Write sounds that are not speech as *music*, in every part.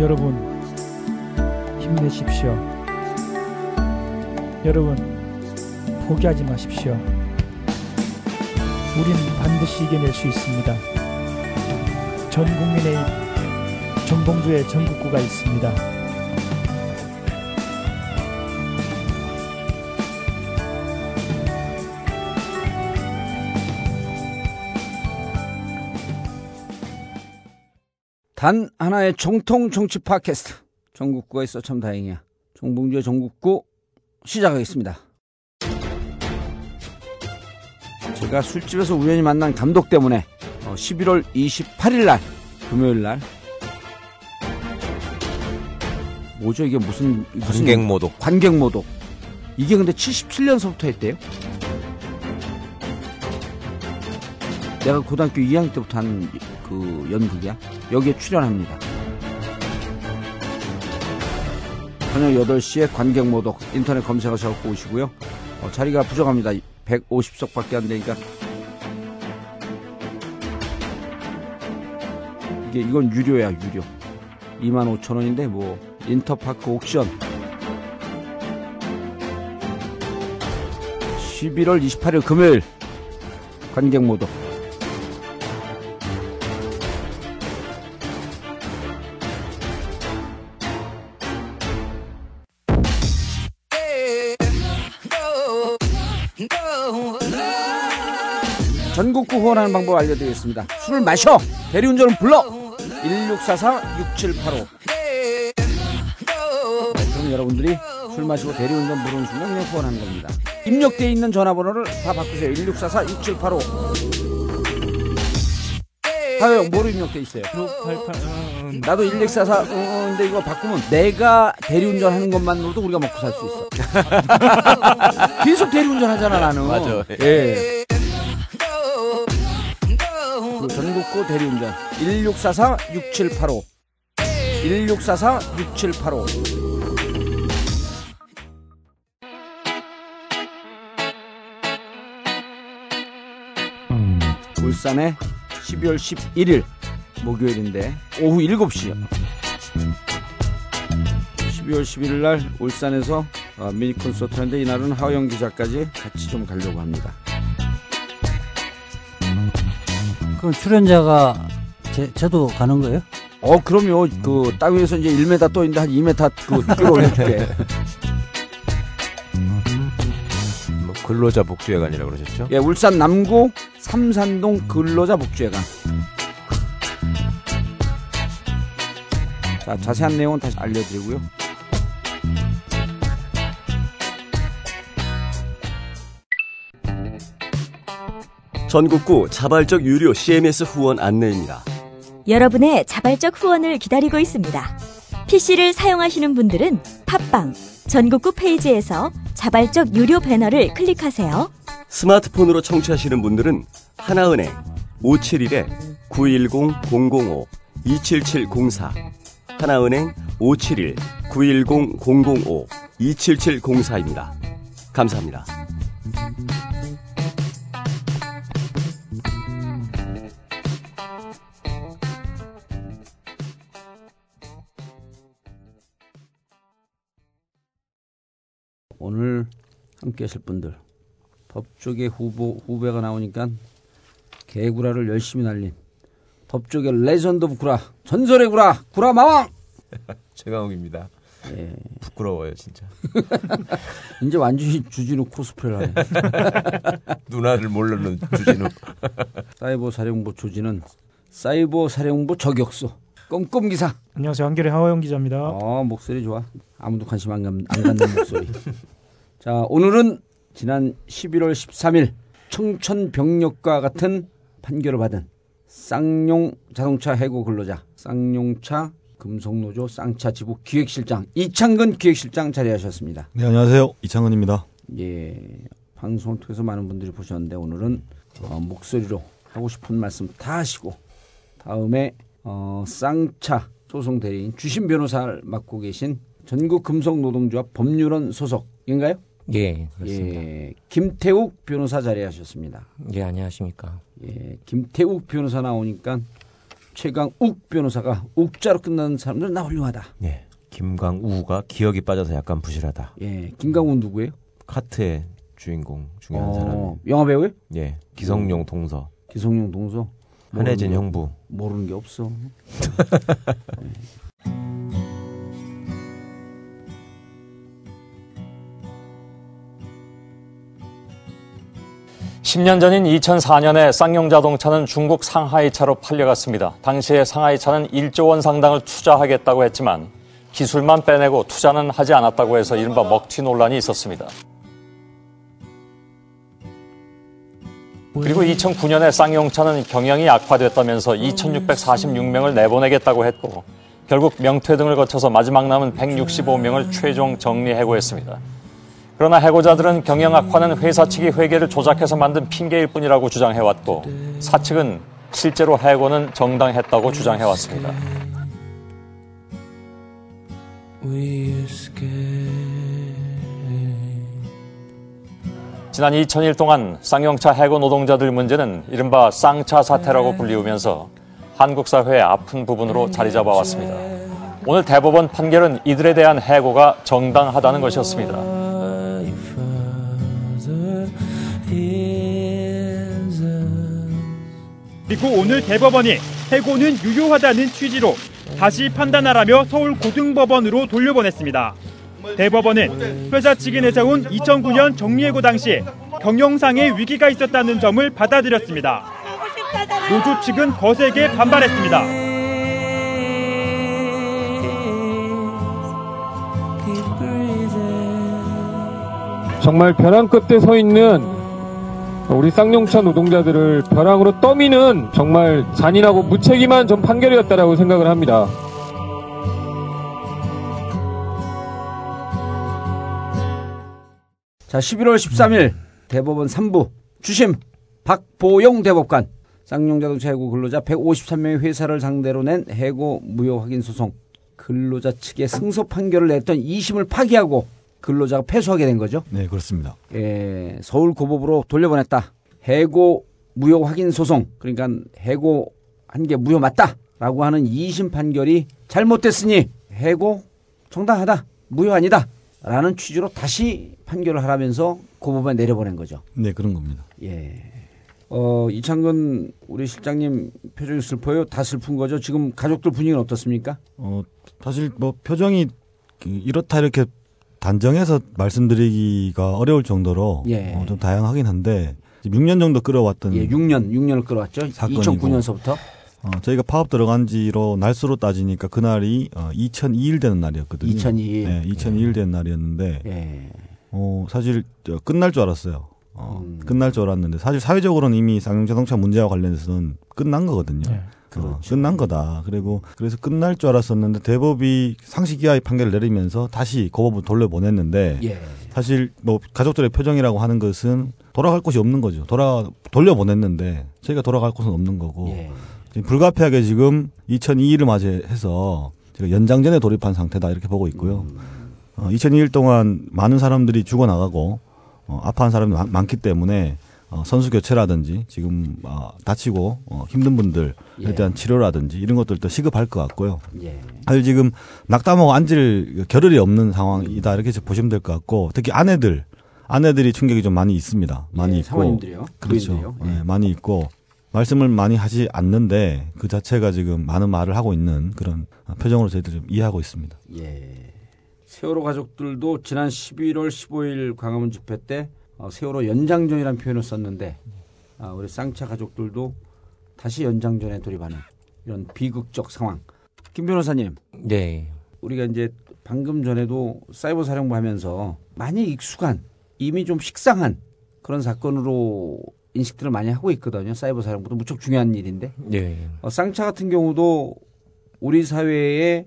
여러분 힘내십시오. 여러분 포기하지 마십시오. 우린 반드시 이겨낼 수 있습니다. 전 국민의 정봉주의 전국구가 있습니다. 단 하나의 정통 정치 팟캐스트. 전국구가 있어 참 다행이야. 정봉주의 전국구 시작하겠습니다. 제가 술집에서 우연히 만난 감독 때문에 11월 28일 날 금요일 날. 뭐죠 이게 무슨 무슨 관객모독. 관객모독. 이게 근데 77년서부터 했대요? 내가 고등학교 2학년 때부터 한 그 연극이야? 여기에 출연합니다. 저녁 8시에 관객모독 인터넷 검색하셔서 오시고요. 어, 자리가 부족합니다. 150석밖에 안 되니까. 이게 이건 유료야 유료. 25,000원인데 뭐 인터파크 옥션. 11월 28일 금요일 관객 모독 후원하는 방법 알려드리겠습니다. 술을 마셔! 대리운전은 불러! 1644-6785 그럼 여러분들이 술 마시고 대리운전 부르는 순간 그냥 후원하는 겁니다. 입력되어 있는 전화번호를 다 바꾸세요. 1644-6785 하영 뭐로 입력돼 있어요? 688 나도 1644인데 이거 바꾸면 내가 대리운전 하는 것만으로도 우리가 먹고 살 수 있어. *laughs* *laughs* 계속 대리운전 하잖아 나는. 맞아. 예. 그 전국구 대리운전. 1644-6785 1644-6785 울산에 12월 11일 목요일인데 오후 7시 12월 11일 날 울산에서 어, 미니 콘서트 하는데 이날은 하영 기자까지 같이 좀 가려고 합니다. 그럼 출연자가 제, 저도 가는 거예요? 어, 그럼요. 그, 땅 위에서 이제 1m 떠 있는데 한 2m 그, 끌어올려줄게. *laughs* 뭐 근로자 복지회관이라고 그러셨죠? 예, 울산 남구 삼산동 근로자 복지회관. 자, 자세한 내용은 다시 알려드리고요. 전국구 자발적 유료 CMS 후원 안내입니다. 여러분의 자발적 후원을 기다리고 있습니다. PC를 사용하시는 분들은 팟빵 전국구 페이지에서 자발적 유료 배너를 클릭하세요. 스마트폰으로 청취하시는 분들은 하나은행 571-910-005-27704 하나은행 571-910-005-27704입니다. 감사합니다. 오늘 함께 하실 분들. 법조계 후보, 후배가 나오니까 개구라를 열심히 날린 법조계 레전드 구라. 전설의 구라. 구라 마왕! *laughs* 최강욱입니다. 예. 부끄러워요, 진짜. *laughs* 이제 완전히 주진우 코스프레를 하네. *laughs* 누나를 모르는 주진우. 사이버 사령부 조지는 사이버 사령부 저격수. 꼼꼼 기사. 안녕하세요. 한결의 하호영 기자입니다. 어, 목소리 좋아. 아무도 관심 안, 감- 안 갖는 목소리. *laughs* 자, 오늘은 지난 11월 13일 청천벽력과 같은 판결을 받은 쌍용 자동차 해고 근로자, 쌍용차 금속노조 쌍차 지부 기획실장 이창근 기획실장 자리하셨습니다. 네, 안녕하세요. 이창은입니다. 예, 방송을 통해서 많은 분들이 보셨는데 오늘은 어, 목소리로 하고 싶은 말씀 다 하시고 다음에 어, 쌍차 소송 대리인 주신 변호사를 맡고 계신 전국 금속노동조합 법률원 소속인가요? 예, 그렇습니다. 예, 김태욱 변호사 자리하셨습니다. 예, 안녕하십니까. 예, 김태욱 변호사 나오니까 최강욱 변호사가 욱자로 끝나는 사람들은 나 훌륭하다. 예. 김강우가 기억이 빠져서 약간 부실하다. 예, 김강훈 누구예요? 카트의 주인공 중에 한 어, 사람이. 영화 배우예요? 예. 기성용 동서. 기성용 동서. 한혜진 형부. 게- 모르는 게 없어. 10년 전인 2004년에 쌍용 자동차는 중국 상하이차로 팔려갔습니다. 당시에 상하이차는 1조 원 상당을 투자하겠다고 했지만 기술만 빼내고 투자는 하지 않았다고 해서 이른바 먹튀 논란이 있었습니다. 그리고 2009년에 쌍용차는 경영이 악화됐다면서 2,646명을 내보내겠다고 했고 결국 명퇴 등을 거쳐서 마지막 남은 165명을 최종 정리 해고했습니다. 그러나 해고자들은 경영 악화는 회사 측이 회계를 조작해서 만든 핑계일 뿐이라고 주장해왔고 사측은 실제로 해고는 정당했다고 주장해왔습니다. 지난 2000일 동안 쌍용차 해고 노동자들 문제는 이른바 쌍차 사태라고 불리우면서 한국 사회의 아픈 부분으로 자리 잡아왔습니다. 오늘 대법원 판결은 이들에 대한 해고가 정당하다는 것이었습니다. 그리고 오늘 대법원이 해고는 유효하다는 취지로 다시 판단하라며 서울 고등법원으로 돌려보냈습니다. 대법원은 회사 측이 내세운 2009년 정리해고 당시 경영상의 위기가 있었다는 점을 받아들였습니다. 노조 측은 거세게 반발했습니다. 정말 벼랑 끝에 서 있는 우리 쌍용차 노동자들을 벼랑으로 떠미는 정말 잔인하고 무책임한 전 판결이었다라고 생각을 합니다. 자, 11월 13일 대법원 3부 주심 박보영 대법관 쌍용자동차 해고 근로자 153명의 회사를 상대로 낸 해고 무효 확인 소송 근로자 측의 승소 판결을 냈던 2심을 파기하고 근로자가 패소하게 된 거죠. 네, 그렇습니다. 예, 서울 고법으로 돌려보냈다. 해고 무효 확인 소송 그러니까 해고 한 게 무효 맞다라고 하는 2심 판결이 잘못됐으니 해고 정당하다 무효 아니다라는 취지로 다시 판결을 하라면서 고법에 내려보낸 거죠. 네, 그런 겁니다. 예. 어, 이창근 우리 실장님 표정이 슬퍼요. 다 슬픈 거죠. 지금 가족들 분위기는 어떻습니까? 어, 사실 뭐 표정이 그 이렇다 이렇게 단정해서 말씀드리기가 어려울 정도로 예. 어, 좀 다양하긴 한데 6년 정도 끌어왔던 예, 6년, 6년을 끌어왔죠. 사건이고. 2009년서부터. 어, 저희가 파업 들어간 지로 날수로 따지니까 그날이 어, 2002일 되는 날이었거든요. 2002일. 네, 2002일 되는 날이었는데 예. 어, 사실 저 끝날 줄 알았어요. 어, 음. 끝날 줄 알았는데 사실 사회적으로는 이미 쌍용자동차 문제와 관련해서는 끝난 거거든요. 네. 어, 끝난 거다. 그리고 그래서 끝날 줄 알았었는데 대법이 상식 이하의 판결을 내리면서 다시 고법을 돌려보냈는데 예. 사실 뭐 가족들의 표정이라고 하는 것은 돌아갈 곳이 없는 거죠. 돌아 돌려보냈는데 저희가 돌아갈 곳은 없는 거고 예. 지금 불가피하게 지금 2002일을 맞이해서 제가 연장전에 돌입한 상태다 이렇게 보고 있고요. 어, 2002일 동안 많은 사람들이 죽어나가고 어, 아파한 사람이 많, 많기 때문에 어, 선수 교체라든지 지금 어, 다치고 어, 힘든 분들에 예. 대한 치료라든지 이런 것들도 시급할 것 같고요. 예. 사실 지금 낙담하고 앉을 겨를이 없는 상황이다 이렇게 보시면 될 것 같고 특히 아내들 아내들이 충격이 좀 많이 있습니다. 많이 예, 있고 사모님들이요. 그렇죠. 부인들이요. 예. 네, 많이 있고 말씀을 많이 하지 않는데 그 자체가 지금 많은 말을 하고 있는 그런 표정으로 저희들 좀 이해하고 있습니다. 예. 세월호 가족들도 지난 11월 15일 광화문 집회 때 어, 세월호 연장전이라는 표현을 썼는데 아, 우리 쌍차 가족들도 다시 연장전에 돌입하는 이런 비극적 상황. 김 변호사님, 네. 우리가 이제 방금 전에도 사이버 사령부 하면서 많이 익숙한 이미 좀 식상한 그런 사건으로 인식들을 많이 하고 있거든요. 사이버 사령부도 무척 중요한 일인데 네. 어, 쌍차 같은 경우도 우리 사회의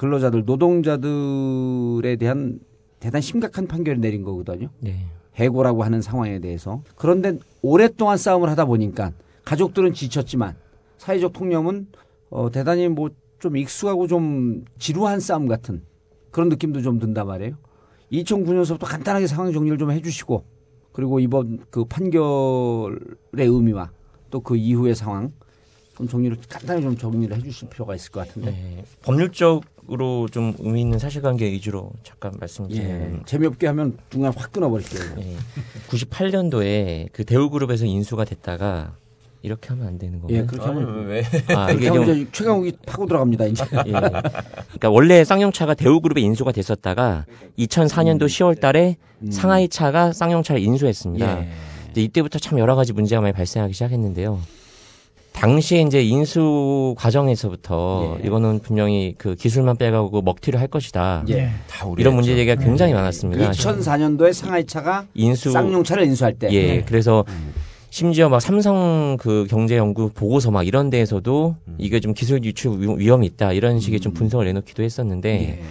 근로자들, 노동자들에 대한 대단 심각한 판결을 내린 거거든요. 네. 해고라고 하는 상황에 대해서. 그런데 오랫동안 싸움을 하다 보니까 가족들은 지쳤지만 사회적 통념은 어, 대단히 뭐 좀 익숙하고 좀 지루한 싸움 같은 그런 느낌도 좀 든단 말이에요. 2009년서부터 간단하게 상황 정리를 좀 해주시고 그리고 이번 그 판결의 의미와 또 그 이후의 상황 좀 정리를 간단히 좀 정리를 해주실 필요가 있을 것 같은데. 네, 법률적 으로 좀 의미 있는 사실관계 위주로 잠깐 말씀드리면 예. 재미없게 하면 중간 확 끊어버릴게요. 예, 98년도에 그 대우그룹에서 인수가 됐다가 이렇게 하면 안 되는 건가요? 예, 그렇게 하면 왜? 그렇게 아, 이게 좀 이제 최강욱이 파고 들어갑니다 이제. 예. 그러니까 원래 쌍용차가 대우그룹에 인수가 됐었다가 2004년도 10월달에 상하이차가 쌍용차를 인수했습니다. 예. 이제 이때부터 참 여러 가지 문제가 많이 발생하기 시작했는데요. 당시에 이제 인수 과정에서부터 예. 이거는 분명히 그 기술만 빼가고 먹튀를 할 것이다. 예. 다 이런 문제 제기가 굉장히 많았습니다. 2004년도에 상하이차가 인수 쌍용차를 인수할 때. 예, 네. 그래서 심지어 막 삼성 그 경제연구 보고서 막 이런 데에서도 음. 이게 좀 기술 유출 위- 위험이 있다 이런 식의 좀 분석을 내놓기도 했었는데 예.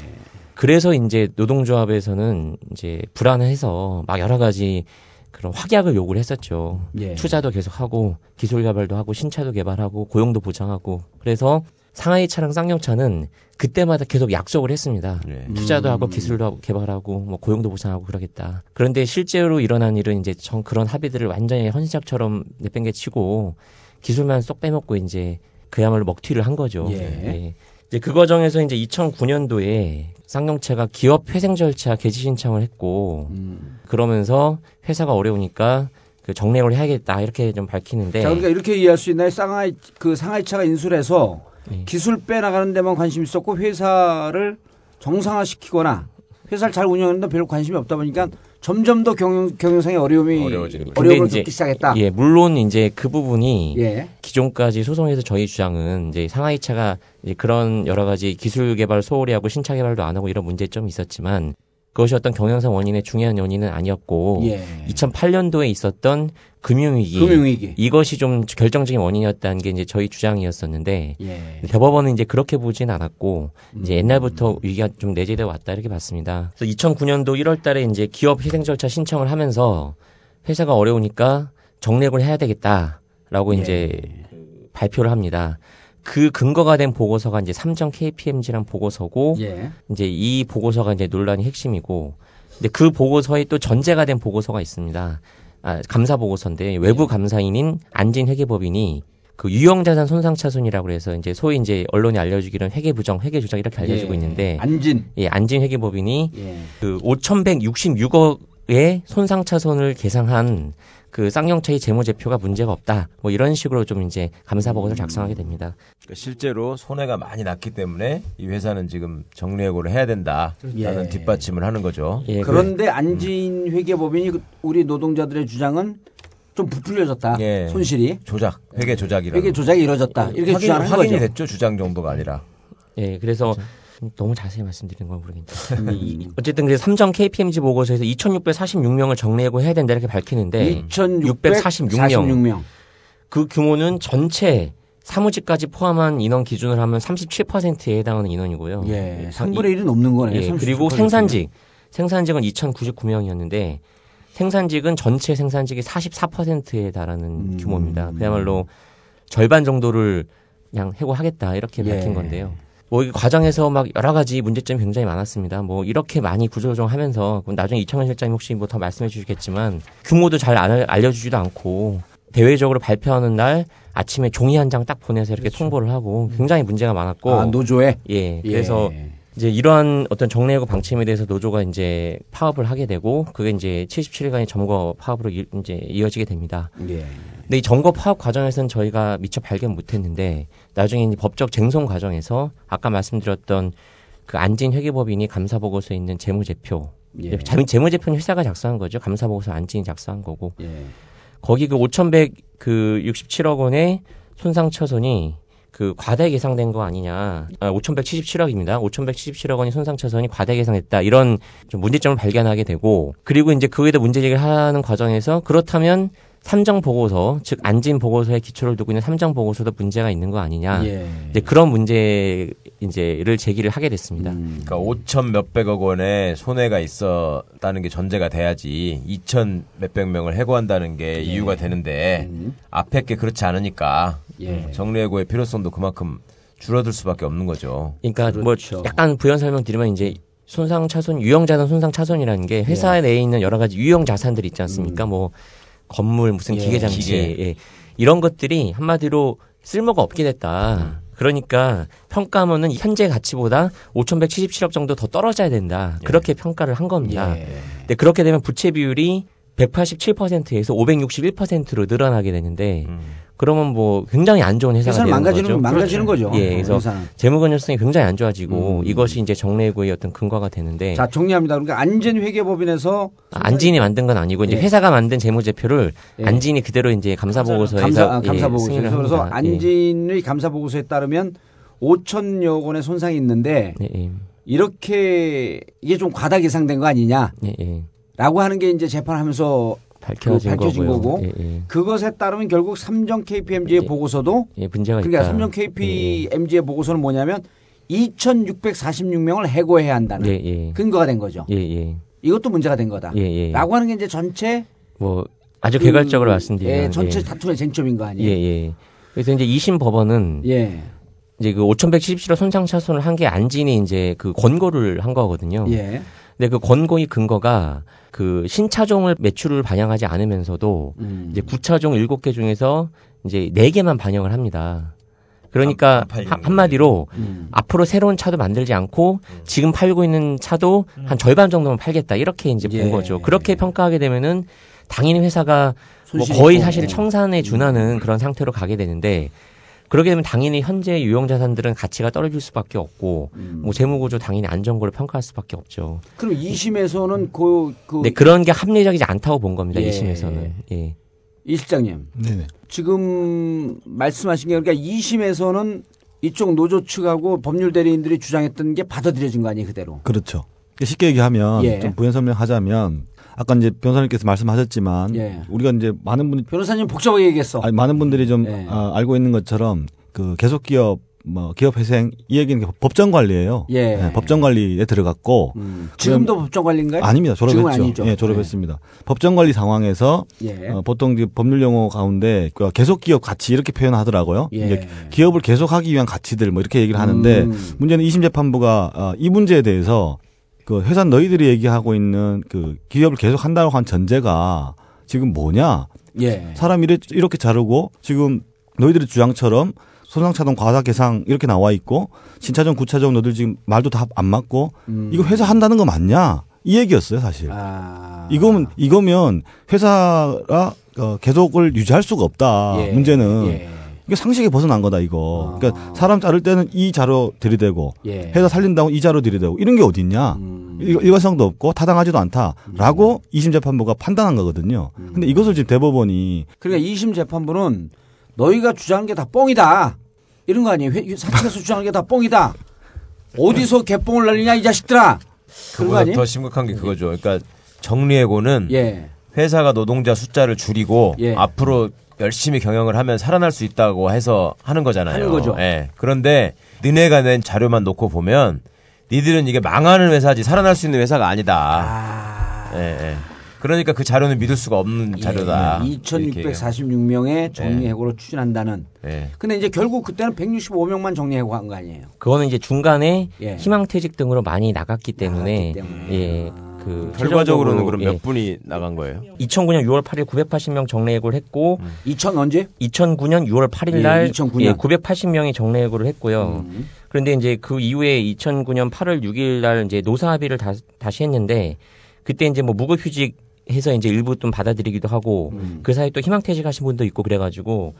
그래서 이제 노동조합에서는 이제 불안해서 막 여러 가지 그런 확약을 요구를 했었죠. 예. 투자도 계속하고 기술 개발도 하고 신차도 개발하고 고용도 보장하고 그래서 상하이 차랑 쌍용차는 그때마다 계속 약속을 했습니다. 투자도 하고 기술도 하고 개발하고 뭐 고용도 보장하고 그러겠다. 그런데 실제로 일어난 일은 이제 전 그런 합의들을 완전히 헌시작처럼 내팽개치고 기술만 쏙 빼먹고 이제 그야말로 먹튀를 한 거죠. 예. 이제 그 과정에서 이제 2009년도에 쌍용차가 기업 회생 절차 개시 신청을 했고 음. 그러면서 회사가 어려우니까 그 정례를 해야겠다 이렇게 좀 밝히는데 자, 그러니까 이렇게 이해할 수 있나요? 상하이 그 상하이차가 인수를 해서 네. 기술 빼나가는 데만 관심 있었고 회사를 정상화시키거나 회사를 잘 운영하는데 별로 관심이 없다 보니까 점점 더 경영 경영상의 어려움이 근데 어려움을 이제 겪기 시작했다. 예, 물론 이제 그 부분이 예. 기존까지 소송에서 저희 주장은 이제 상하이차가 이제 그런 여러 가지 기술 개발 소홀히 하고 신차 개발도 안 하고 이런 문제점이 있었지만 그것이 어떤 경영상 원인의 중요한 원인은 아니었고 예. 2008년도에 있었던 금융위기, 금융위기. 이것이 좀 결정적인 원인이었다는 게 이제 저희 주장이었었는데 예. 대법원은 이제 그렇게 보진 않았고 음. 이제 옛날부터 위기가 좀 내재돼 왔다 이렇게 봤습니다. 그래서 2009년도 1월달에 이제 기업 희생 절차 신청을 하면서 회사가 어려우니까 정례를 해야 되겠다라고 예. 이제 발표를 합니다. 그 근거가 된 보고서가 이제 삼정 KPMG란 보고서고 예. 이제 이 보고서가 이제 논란이 핵심이고 근데 그 보고서에 또 전제가 된 보고서가 있습니다. 아, 감사 보고서인데 외부 감사인인 안진 회계법인이 그 유형자산 손상차손이라고 그래서 이제 소위 이제 언론에 알려주기로는 회계 부정, 회계 조작 이렇게 알려지고 예. 있는데 안진. 예, 안진 회계법인이 예. 그 5,166억의 손상차손을 계상한 그 쌍용차의 재무제표가 문제가 없다. 뭐 이런 식으로 좀 이제 감사 보고서를 작성하게 됩니다. 그러니까 실제로 손해가 많이 났기 때문에 이 회사는 지금 정리해고를 해야 된다라는 예. 뒷받침을 하는 거죠. 예, 그런데 안진 회계법인이 그 우리 노동자들의 주장은 좀 부풀려졌다. 예. 손실이 조작, 회계 조작이라. 회계 조작이 이루어졌다. 이렇게 확인, 주장하는 확인이 거죠. 됐죠. 주장 정도가 아니라. 예, 그래서 너무 자세히 말씀드리는 건 모르겠는데. *laughs* 이- 어쨌든 그래서 삼정 KPMG 보고서에서 2,646명을 정리하고 해야 된다 이렇게 밝히는데 646명. 646명. 그 규모는 전체 사무직까지 포함한 인원 기준으로 하면 37%에 해당하는 인원이고요. 예. 3분의 1은 넘는 거네요. 예, 37%. 그리고 생산직. 생산직은 2,099명이었는데 생산직은 전체 생산직이 44%에 달하는 음. 규모입니다. 그야말로 절반 정도를 그냥 해고하겠다 이렇게 예. 밝힌 건데요. 뭐이 과정에서 막 여러 가지 문제점이 굉장히 많았습니다. 뭐 이렇게 많이 구조조정하면서 나중에 이창현 실장님 혹시 뭐 더 말씀해 주시겠지만 규모도 잘 안- 알려주지도 않고 대외적으로 발표하는 날 아침에 종이 한 장 딱 보내서 이렇게 통보를 하고 굉장히 문제가 많았고 아, 노조에 예 그래서 이제 이러한 어떤 정례해고 방침에 대해서 노조가 이제 파업을 하게 되고 그게 이제 77일간의 점거 파업으로 이, 이제 이어지게 됩니다. 예. 근데 이 점거 파업 과정에서는 저희가 미처 발견 못했는데 나중에 이제 법적 쟁송 과정에서 아까 말씀드렸던 그 안진 회계법인이 감사 보고서에 있는 재무제표 예. 재무- 재무제표는 회사가 작성한 거죠. 감사 보고서 안진이 작성한 거고 예. 거기 그 5,100그 67억 원의 손상처손이 그 과대 계상된 거 아니냐. 아, 5,177억입니다. 5,177억 원이 손상처손이 과대 계상했다. 이런 좀 문제점을 발견하게 되고 그리고 이제 그에도 문제 제기를 하는 과정에서 그렇다면 삼정 보고서 즉 안진 보고서에 기초를 두고 있는 삼정 보고서도 문제가 있는 거 아니냐. 예. 이제 그런 문제 이제를 제기를 하게 됐습니다. 음. 그러니까 5천 몇백억 원의 손해가 있었다는 게 전제가 돼야지 2천 몇백 명을 해고한다는 게 이유가 되는데 음. 앞에 게 그렇지 않으니까 예. 정리해고의 필요성도 그만큼 줄어들 수밖에 없는 거죠. 그러니까 그렇죠. 뭐 약간 부연 설명 드리면 이제 손상 차손 유형 자산 손상 차손이라는 게 회사 예. 내에 있는 여러 가지 유형 자산들 있지 않습니까? 뭐 건물 무슨 예, 기계 장치 기계. 예. 이런 것들이 한마디로 쓸모가 없게 됐다. 그러니까 평가하면은 현재 가치보다 5,177억 정도 더 떨어져야 된다. 그렇게 평가를 한 겁니다. 예. 근데 그렇게 되면 부채 비율이 187%에서 561%로 늘어나게 되는데 그러면 뭐 굉장히 안 좋은 회사가 되는 망가지는 거죠. 망가지는 거죠. 예, 그래서 회사는. 재무 건전성이 굉장히 안 좋아지고 음. 이것이 이제 정례구의 어떤 근거가 되는데 자 정리합니다. 그러니까 안전회계법인에서 안진이 만든 건 아니고 이제 예. 회사가 만든 재무제표를 예. 안진이 그대로 이제 감사 보고서에서 감사 아, 예, 감사 보고서 승인을 그래서. 예. 안진의 감사 보고서에 따르면 5천여 원의 손상이 있는데 예, 예. 이렇게 이게 좀 과다 계상된 거 아니냐 라고 예, 예. 하는 게 이제 재판하면서 밝혀진, 그 밝혀진. 거고 예, 예. 그것에 따르면 결국 삼정 KPMG의 예. 보고서도 예, 문제가 그러니까 있다. 삼정 KPMG의 보고서는 뭐냐면 2,646명을 해고해야 한다는 예, 예. 근거가 된 거죠. 예, 예. 이것도 문제가 된 거다. 예, 예. 라고 하는 게 이제 전체 뭐 아주 그, 개괄적으로 말씀드리면 예, 전체 예. 다툼의 쟁점인 거 예, 아니에요? 예. 그래서 이제 2심 법원은 예. 이제 그 5,177호 손상 차손을 한 게 안진이 이제 그 권고를 한 거거든요. 예. 근데 그 권고의 근거가 그 신차종을 매출을 반영하지 않으면서도 음. 이제 구차종 7개 중에서 이제 4개만 반영을 합니다. 그러니까 안 팔리는 한- 한마디로 음. 앞으로 새로운 차도 만들지 않고 지금 팔고 있는 차도 한 절반 정도만 팔겠다 이렇게 이제 본 예. 거죠. 그렇게 평가하게 되면은 당연히 회사가 뭐 거의 있고. 사실 청산에 준하는 그런 상태로 가게 되는데 그러게 되면 당연히 현재 유용 자산들은 가치가 떨어질 수밖에 없고 음. 뭐 재무 구조 당연히 안정고를 평가할 수밖에 없죠. 그럼 2심에서는 그, 그, 근데 그런 게 합리적이지 않다고 본 겁니다. 예. 이 2심에서는. 예. 이 실장님. 네네. 지금 말씀하신 게 그러니까 2심에서는 이쪽 노조 측하고 법률 대리인들이 주장했던 게 받아들여진 거 아니에요, 그대로. 그렇죠. 쉽게 얘기하면 예. 좀 부연 설명하자면 아까 이제 변호사님께서 말씀하셨지만 예. 우리가 이제 많은 분이 변호사님 복잡하게 얘기했어. 아니, 많은 분들이 좀 예. 아, 알고 있는 것처럼 그 계속 기업 뭐 기업 회생 이 얘기는 법정 관리예요. 예. 법정 관리에 들어갔고 음. 지금도 법정 관리인가요? 아닙니다. 졸업했죠. 예, 졸업했습니다. 법정 관리 상황에서 예. 어, 보통 이제 법률 용어 가운데 그 계속 기업 가치 이렇게 표현하더라고요. 예. 이게 기업을 계속하기 위한 가치들 뭐 이렇게 얘기를 하는데 음. 문제는 2심 재판부가 어, 이 문제에 대해서 그 회사 너희들이 얘기하고 있는 그 기업을 계속 한다고 한 전제가 지금 뭐냐? 예. 사람 이래, 이렇게 자르고 지금 너희들의 주장처럼 손상차동 과다 계상 이렇게 나와 있고 신차종 구차종 너희들 지금 말도 다 안 맞고 음. 이거 회사 한다는 거 맞냐? 이 얘기였어요 사실. 아. 이거면 이거면 회사가 어, 계속을 유지할 수가 없다. 예. 문제는 예. 이게 상식에 벗어난 거다 이거. 아. 그러니까 사람 자를 때는 이 자료 들이대고 예. 회사 살린다고 이 자료 들이대고 이런 게 어딨냐? 음. 일- 일관성도 없고 타당하지도 않다라고 이심 재판부가 판단한 거거든요. 음. 근데 이것을 지금 대법원이 그러니까 2심 재판부는 너희가 주장한 게 다 뻥이다. 이런 거 아니에요? 회- 사측에서 주장한 게 다 뻥이다. 어디서 개뻥을 날리냐 이 자식들아. 그보다 아니에요? 더 심각한 게 그거죠. 그러니까 정리해고는 예. 회사가 노동자 숫자를 줄이고 예. 앞으로 열심히 경영을 하면 살아날 수 있다고 해서 하는 거잖아요. 하는 거죠. 예. 그런데 니네가 낸 자료만 놓고 보면 니들은 이게 망하는 회사지 살아날 수 있는 회사가 아니다. 아. 예, 예. 그러니까 그 자료는 믿을 수가 없는 자료다. 예. 얘기해요. 2,646명의 정리해고를 추진한다는. 예. 근데 이제 결국 그때는 165명만 정리해고 한 거 아니에요? 그거는 이제 중간에 예. 희망퇴직 등으로 많이 나갔기 때문에 나갔기 때문에. 예. 아. 그 결과적으로는 그럼 몇 예. 분이 나간 거예요? 2009년 6월 8일 980명 정례해고를 했고 2000 언제? 2009년 6월 8일 예, 날 2009년. 예, 980명이 정례해고를 했고요. 음. 그런데 이제 그 이후에 2009년 8월 6일 날 이제 노사 합의를 다, 다시 했는데 그때 이제 뭐 무급 휴직 해서 이제 일부 좀 받아들이기도 하고 음. 그 사이 또 희망퇴직하신 분도 있고 그래가지고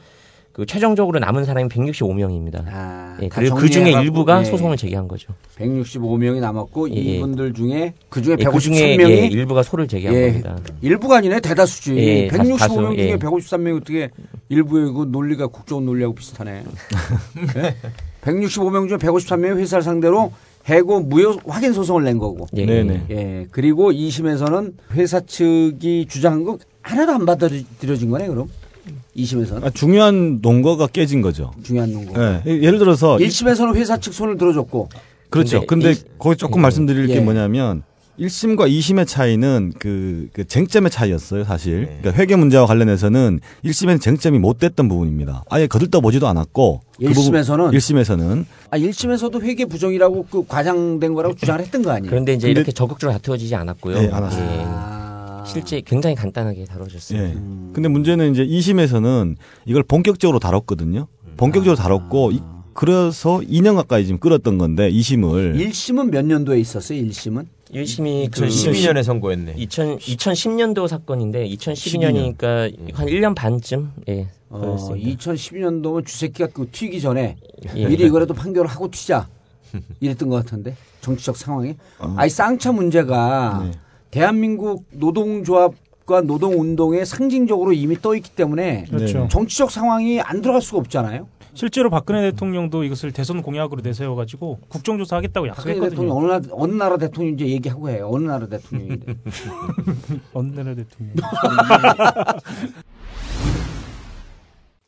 그 최종적으로 남은 사람이 165명입니다. 아, 예, 다 그리고 그 중에 일부가 예. 소송을 제기한 거죠. 165명이 남았고 예, 예. 이분들 중에 그 중에 예, 그 중에 153명이 예, 일부가 소를 제기한 예. 겁니다. 일부가 아니네 대다수지. 예, 다수, 165명 다수, 중에 예. 153명이 어떻게 일부의 그 논리가 국정원 논리하고 비슷하네. *laughs* 예? 165명 중에 153명이 회사를 상대로 해고 무효 확인 소송을 낸 거고. 예, 네네. 예. 예. 그리고 2심에서는 회사 측이 주장한 거 하나도 안 받아들여진 거네 그럼. 2심에서는 아, 중요한 논거가 깨진 거죠. 중요한 논거. 예. 예를 들어서 1심에서는 회사 측 손을 들어줬고. 그렇죠. 근데 근데 일- 거기 조금 예. 말씀드릴 예. 게 뭐냐면 1심과 2심의 차이는 그, 그 쟁점의 차이였어요, 사실. 네. 그러니까 회계 문제와 관련해서는 1심에는 쟁점이 못 됐던 부분입니다. 아예 거들떠 보지도 않았고. 그 부분- 1심에서는 1심에서는 아 1심에서도 회계 부정이라고 그 과장된 거라고 주장을 했던 거 아니에요? 그런데 이제 근데- 이렇게 적극적으로 다투어지지 않았고요. 예, 않았어요. 예. 아. 실제 굉장히 간단하게 다뤄졌습니다. 예. 근데 문제는 이제 2심에서는 이걸 본격적으로 다뤘거든요. 본격적으로 다뤘고 이- 그래서 2년 가까이 지금 끌었던 건데 2심을 1심은 몇 년도에 있었어요? 1심은? 1심이 그 2012년에 선고했네. 2000, 2010년도 사건인데 2012년이니까 한 1년 반쯤 예. 어, 걸렸습니다. 2012년도면 주새끼가 그 튀기 전에 예. 미리 이거라도 판결을 하고 튀자 이랬던 것 같은데 정치적 상황이. 아니 쌍차 문제가 대한민국 노동조합과 노동운동에 상징적으로 이미 떠 있기 때문에 그렇죠. 정치적 상황이 안 들어갈 수가 없잖아요. 실제로 박근혜 대통령도 이것을 대선 공약으로 내세워가지고 국정조사 하겠다고 박근혜 약속했거든요. 대통령 어느, 나, 어느 나라 대통령 이제 얘기하고 해요. 어느 나라 대통령인데. *laughs* 어느 나라 대통령. *laughs*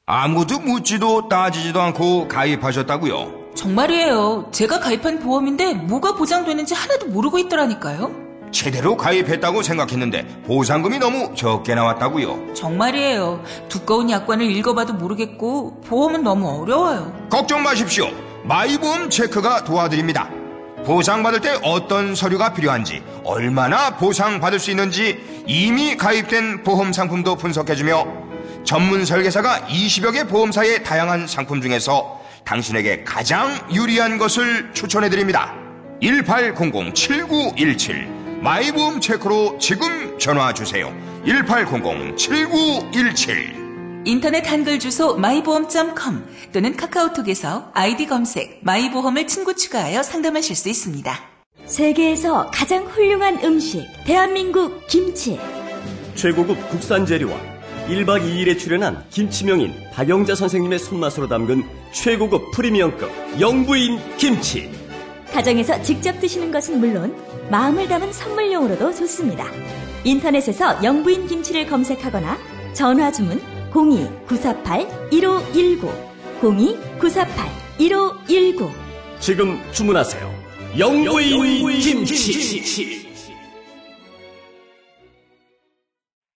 아무도 묻지도 따지지도 않고 가입하셨다고요? 정말이에요. 제가 가입한 보험인데 뭐가 보장되는지 하나도 모르고 있더라니까요. 제대로 가입했다고 생각했는데 보상금이 너무 적게 나왔다고요? 정말이에요. 두꺼운 약관을 읽어봐도 모르겠고 보험은 너무 어려워요. 걱정 마십시오. 마이보험 체크가 도와드립니다. 보상받을 때 어떤 서류가 필요한지, 얼마나 보상받을 수 있는지 이미 가입된 보험 상품도 분석해주며 전문 설계사가 20여 개 보험사의 다양한 상품 중에서 당신에게 가장 유리한 것을 추천해드립니다. 1800-7917 마이보험 체크로 지금 전화 주세요. 1800-7917 인터넷 한글 주소 마이보험.com 또는 카카오톡에서 아이디 검색 마이보험을 친구 추가하여 상담하실 수 있습니다. 세계에서 가장 훌륭한 음식 대한민국 김치 최고급 국산 재료와 1박 2일에 출연한 김치명인 박영자 선생님의 손맛으로 담근 최고급 프리미엄급 영부인 김치. 가정에서 직접 드시는 것은 물론 마음을 담은 선물용으로도 좋습니다. 인터넷에서 영부인 김치를 검색하거나 전화 주문 02-948-1519 02-948-1519 지금 주문하세요. 영부인, 김치.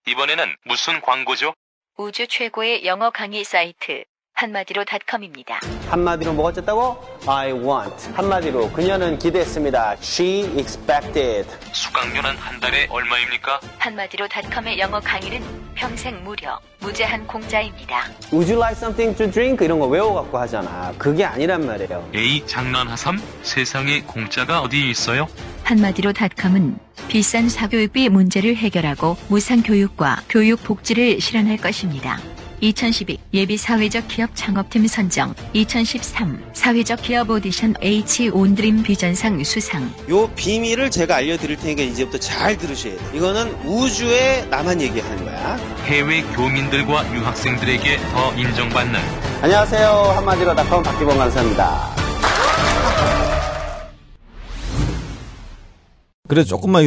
이번에는 무슨 광고죠? 우주 최고의 영어 강의 사이트 한마디로 닷컴입니다. 한마디로 뭐가 어쨌다고? I want. 한마디로 그녀는 기대했습니다. She expected. 수강료는 한 달에 얼마입니까? 한마디로 닷컴의 영어 강의는 평생 무료, 무제한 공짜입니다. Would you like something to drink? 이런 거 외워갖고 하잖아. 그게 아니란 말이에요. 에이 장난하삼? 세상에 공짜가 어디 있어요? 한마디로 닷컴은 비싼 사교육비 문제를 해결하고 무상 교육과 교육 복지를 실현할 것입니다. 2012 예비 사회적 기업 창업팀 선정 2013 사회적 기업 오디션 H 온드림 비전상 수상 요 비밀을 제가 알려드릴 테니까 이제부터 잘 들으셔야 돼요. 이거는 우주에 나만 얘기하는 거야. 해외 교민들과 유학생들에게 더 인정받는 안녕하세요. 한마디로 닷컴 박기범 강사입니다. 그래서 조금만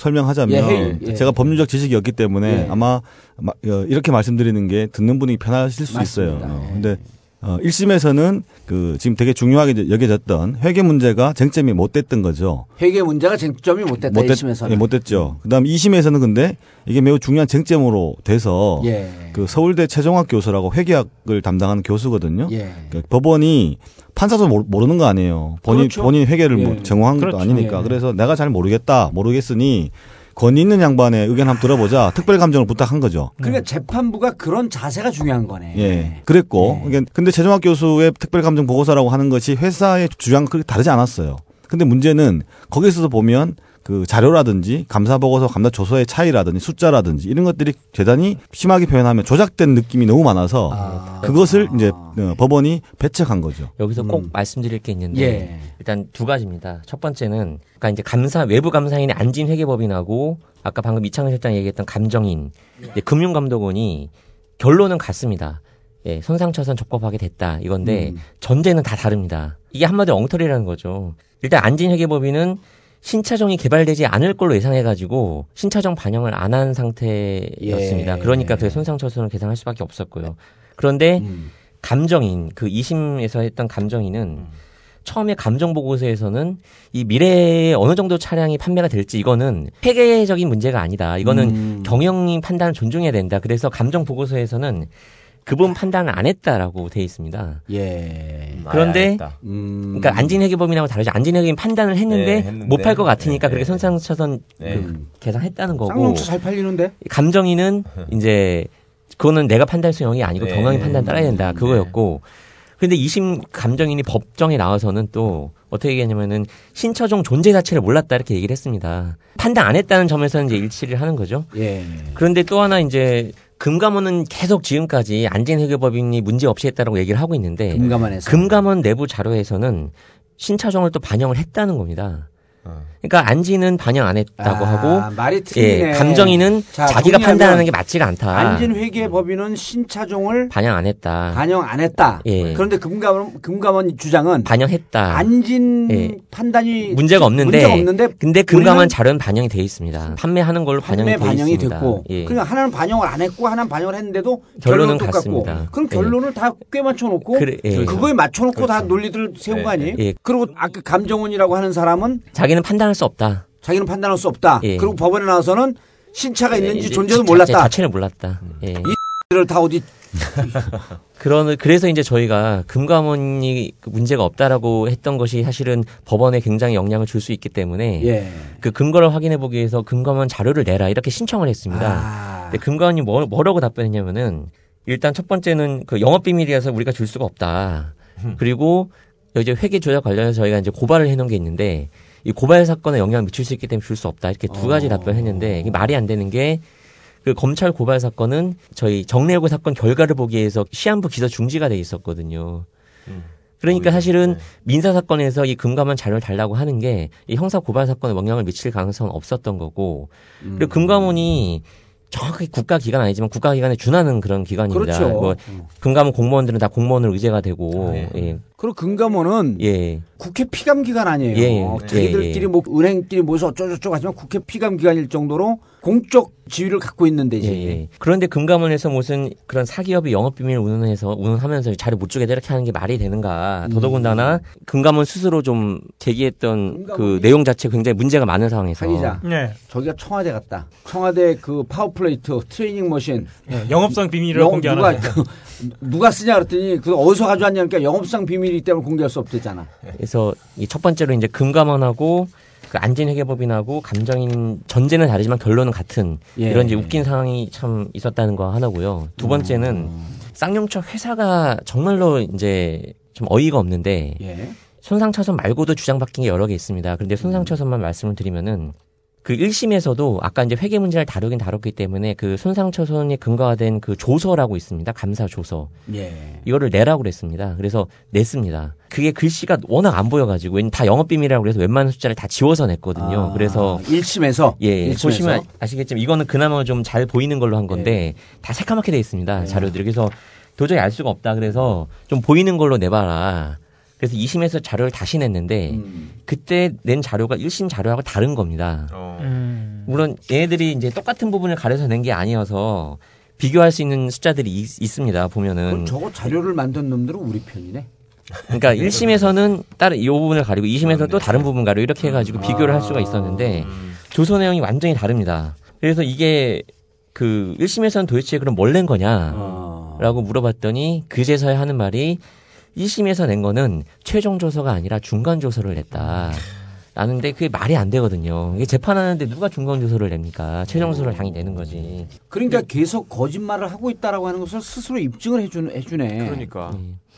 설명하자면 예. 예. 제가 법률적 지식이 없기 때문에 예. 아마 마- 어, 이렇게 말씀드리는 게 듣는 분이 편하실 수 있어요. 맞습니다. 어, 근데 어, 1심에서는 그 지금 되게 중요하게 여겨졌던 회계 문제가 쟁점이 못 됐던 거죠. 회계 문제가 쟁점이 못 됐다. 못 됐- 1심에서는. 예, 못 됐죠. 그다음 2심에서는 근데 이게 매우 중요한 쟁점으로 돼서 예. 그 서울대 최종학 교수라고 회계학을 담당하는 교수거든요. 예. 그 법원이 판사도 모르- 모르는 거 아니에요. 본인 그렇죠. 본인 회계를 예. 뭐 정황한 것도 그렇죠. 아니니까. 예. 그래서 내가 잘 모르겠다, 모르겠으니 권위 있는 양반의 의견 한번 들어보자. 특별 감정을 부탁한 거죠. 그러니까 재판부가 그런 자세가 중요한 거네. 예. 그랬고, 이게 근데 최종학 교수의 특별 감정 보고서라고 하는 것이 회사의 주장과 그렇게 다르지 않았어요. 근데 문제는 거기서도 보면 그 자료라든지 감사 보고서, 감사 조서의 차이라든지 숫자라든지 이런 것들이 대단히 심하게 표현하면 조작된 느낌이 너무 많아서 그것을 이제 어, 법원이 배척한 거죠. 여기서 꼭 음. 말씀드릴 게 있는데 예. 일단 두 가지입니다. 첫 번째는 그러니까 이제 감사 외부 감사인의 안진 회계법인하고 아까 방금 이창현 실장 얘기했던 감정인 이제 금융감독원이 결론은 같습니다. 예, 손상처선 적법하게 됐다 이건데 음. 전제는 다 다릅니다. 이게 한마디로 엉터리라는 거죠. 일단 안진 회계법인은 신차정이 개발되지 않을 걸로 예상해가지고 신차정 반영을 안 한 상태였습니다. 예. 그러니까 그 손상처선을 계산할 수밖에 없었고요. 그런데 음. 감정인 그 2심에서 했던 감정인은 음. 처음에 감정 보고서에서는 이 미래에 어느 정도 차량이 판매가 될지 이거는 회계적인 문제가 아니다. 이거는 음. 경영 판단을 존중해야 된다. 그래서 감정 보고서에서는 그분 판단을 안 했다라고 돼 있습니다. 예. 그런데 음. 그러니까 안진회계법인하고 다르죠. 안진회계인 판단을 했는데, 네, 했는데. 못팔 것 같으니까 네, 그렇게 네. 손상차선 네. 그 계산했다는 거고. 쌍용차 잘 팔리는데? 감정인은 *laughs* 이제 그거는 내가 판단할 수 영역이 아니고 네. 경영이 판단 따라야 된다 그거였고 근데 2심 감정인이 법정에 나와서는 또 어떻게 얘기하냐면은 신처종 존재 자체를 몰랐다 이렇게 얘기를 했습니다. 판단 안 했다는 점에서는 이제 일치를 하는 거죠. 예. 그런데 또 하나 이제 금감원은 계속 지금까지 안진회계법인이 문제 없이 했다라고 얘기를 하고 있는데 금감원에서. 금감원 내부 자료에서는 신차종을 또 반영을 했다는 겁니다. 어. 그러니까 안지는 반영 안 했다고 아, 하고 말이 틀리네. 예, 감정인은 자, 자기가 판단하는 게 맞지가 않다. 안진 회계 법인은 신차종을 반영 안 했다. 반영 안 했다. 예. 그런데 금감원 금감원 주장은 반영했다. 안진 예. 판단이 문제가 없는데, 문제가 없는데 근데 금감원 자료는 반영이 돼 있습니다. 판매하는 걸로 반영이 판매 돼 반영이 있습니다. 됐고 예. 그러니까 하나는 반영을 안 했고 하나는 반영을 했는데도 결론은 결론은 똑같고 같습니다. 그럼 예. 결론을 다 꽤 맞춰놓고 그래, 예. 그거에 맞춰놓고 다 논리들을 세운 거 아니에요? 예. 그리고 아까 감정원이라고 하는 사람은 자기는 판단할 수 없다. 자기는 판단할 수 없다. 예. 그리고 법원에 나와서는 신차가 있는지 이제 존재도 몰랐다. 자체를 몰랐다. 예. 이를 다 어디 *laughs* 그런 그래서 이제 저희가 금감원이 그 문제가 없다라고 했던 것이 사실은 법원에 굉장히 영향을 줄 수 있기 때문에 예. 그 근거를 확인해 보기 위해서 금감원 자료를 내라 이렇게 신청을 했습니다. 아. 근데 금감원이 뭐, 뭐라고 답변했냐면은 일단 첫 번째는 그 영업 비밀이라서 우리가 줄 수가 없다. 그리고 이제 회계 조작 관련해서 저희가 이제 고발을 해놓은 게 있는데 이 고발 사건에 영향을 미칠 수 있기 때문에 줄 수 없다. 이렇게 두 가지 답변했는데 이게 말이 안 되는 게 그 검찰 고발 사건은 저희 정례고 사건 결과를 보기 위해서 시한부 기소 중지가 돼 있었거든요. 그러니까 사실은 민사 사건에서 이 금감원 자료를 달라고 하는 게 이 형사 고발 사건에 영향을 미칠 가능성은 없었던 거고. 그리고 금감원이 정확하게 국가 기관 아니지만 국가 기관에 준하는 그런 기관입니다. 그렇죠. 뭐 금감원 공무원들은 다 공무원으로 의제가 되고 예. 그리고 금감원은 예. 국회 피감 기관 아니에요. 예, 예. 자기들끼리 예, 예. 뭐 은행끼리 모여서 어쩌고저쩌고 하지만 국회 피감 기관일 정도로 공적 지위를 갖고 있는 데지. 예, 예. 그런데 금감원에서 무슨 그런 사기업이 영업 비밀을 운운해서 운운하면서 자료 못 주게 이렇게 하는 게 말이 되는가? 음. 더더군다나 금감원 스스로 좀 제기했던 그 내용 자체 굉장히 문제가 많은 상황에서 사기자. 네. 저기가 청와대 같다. 청와대 그 Power Plate 트레이닝 machine. 예, 영업상 비밀을 영- 공개 안 누가. *laughs* 누가 쓰냐 그랬더니 그 어디서 가져왔냐니까 영업상 비밀이기 때문에 공개할 수 없댔잖아. 그래서 이첫 번째로 이제 금감원하고 그 안진회계법인하고 감정인 전제는 다르지만 결론은 같은 예. 이런 이제 웃긴 상황이 참 있었다는 거 하나고요. 두 번째는 쌍용차 회사가 정말로 이제 좀 어이가 없는데 예. 손상차선 말고도 주장받긴 게 여러 개 있습니다. 그런데 손상차선만 말씀을 드리면은 그 1심에서도 아까 이제 회계 문제를 다루긴 다뤘기 때문에 그 손상차선이 근거가 된그 조서라고 있습니다. 감사 조서. 예. 이거를 내라고 그랬습니다. 그래서 냈습니다. 그게 글씨가 워낙 안 보여가지고 다 영업비밀이라고 그래서 웬만한 숫자를 다 지워서 냈거든요. 아, 그래서 1심에서 예, 1심에서? 보시면 아시겠지만 이거는 그나마 좀 잘 보이는 걸로 한 건데 예. 다 새까맣게 돼 있습니다. 자료들이. 그래서 도저히 알 수가 없다. 그래서 좀 보이는 걸로 내봐라. 그래서 2심에서 자료를 다시 냈는데 음. 그때 낸 자료가 1심 자료하고 다른 겁니다. 음. 물론 얘네들이 이제 똑같은 부분을 가려서 낸 게 아니어서 비교할 수 있는 숫자들이 있, 습니다 보면은 저거 자료를 만든 놈들은 우리 편이네. 그러니까 1심에서는 다른 이 부분을 가리고 2심에서 또 다른 부분 가리고 이렇게 해가지고 비교를 할 수가 있었는데 조서 내용이 완전히 다릅니다. 그래서 이게 그 1심에서는 도대체 그럼 뭘 낸 거냐라고 물어봤더니 그제서야 하는 말이 1심에서 낸 거는 최종 조서가 아니라 중간 조서를 냈다. 라는데 그게 말이 안 되거든요. 이게 재판하는데 누가 중간 조서를 냅니까? 최종 조서를 당연히 내는 거지. 그러니까 계속 거짓말을 하고 있다라고 하는 것을 스스로 입증을 해주는 해주네. 그러니까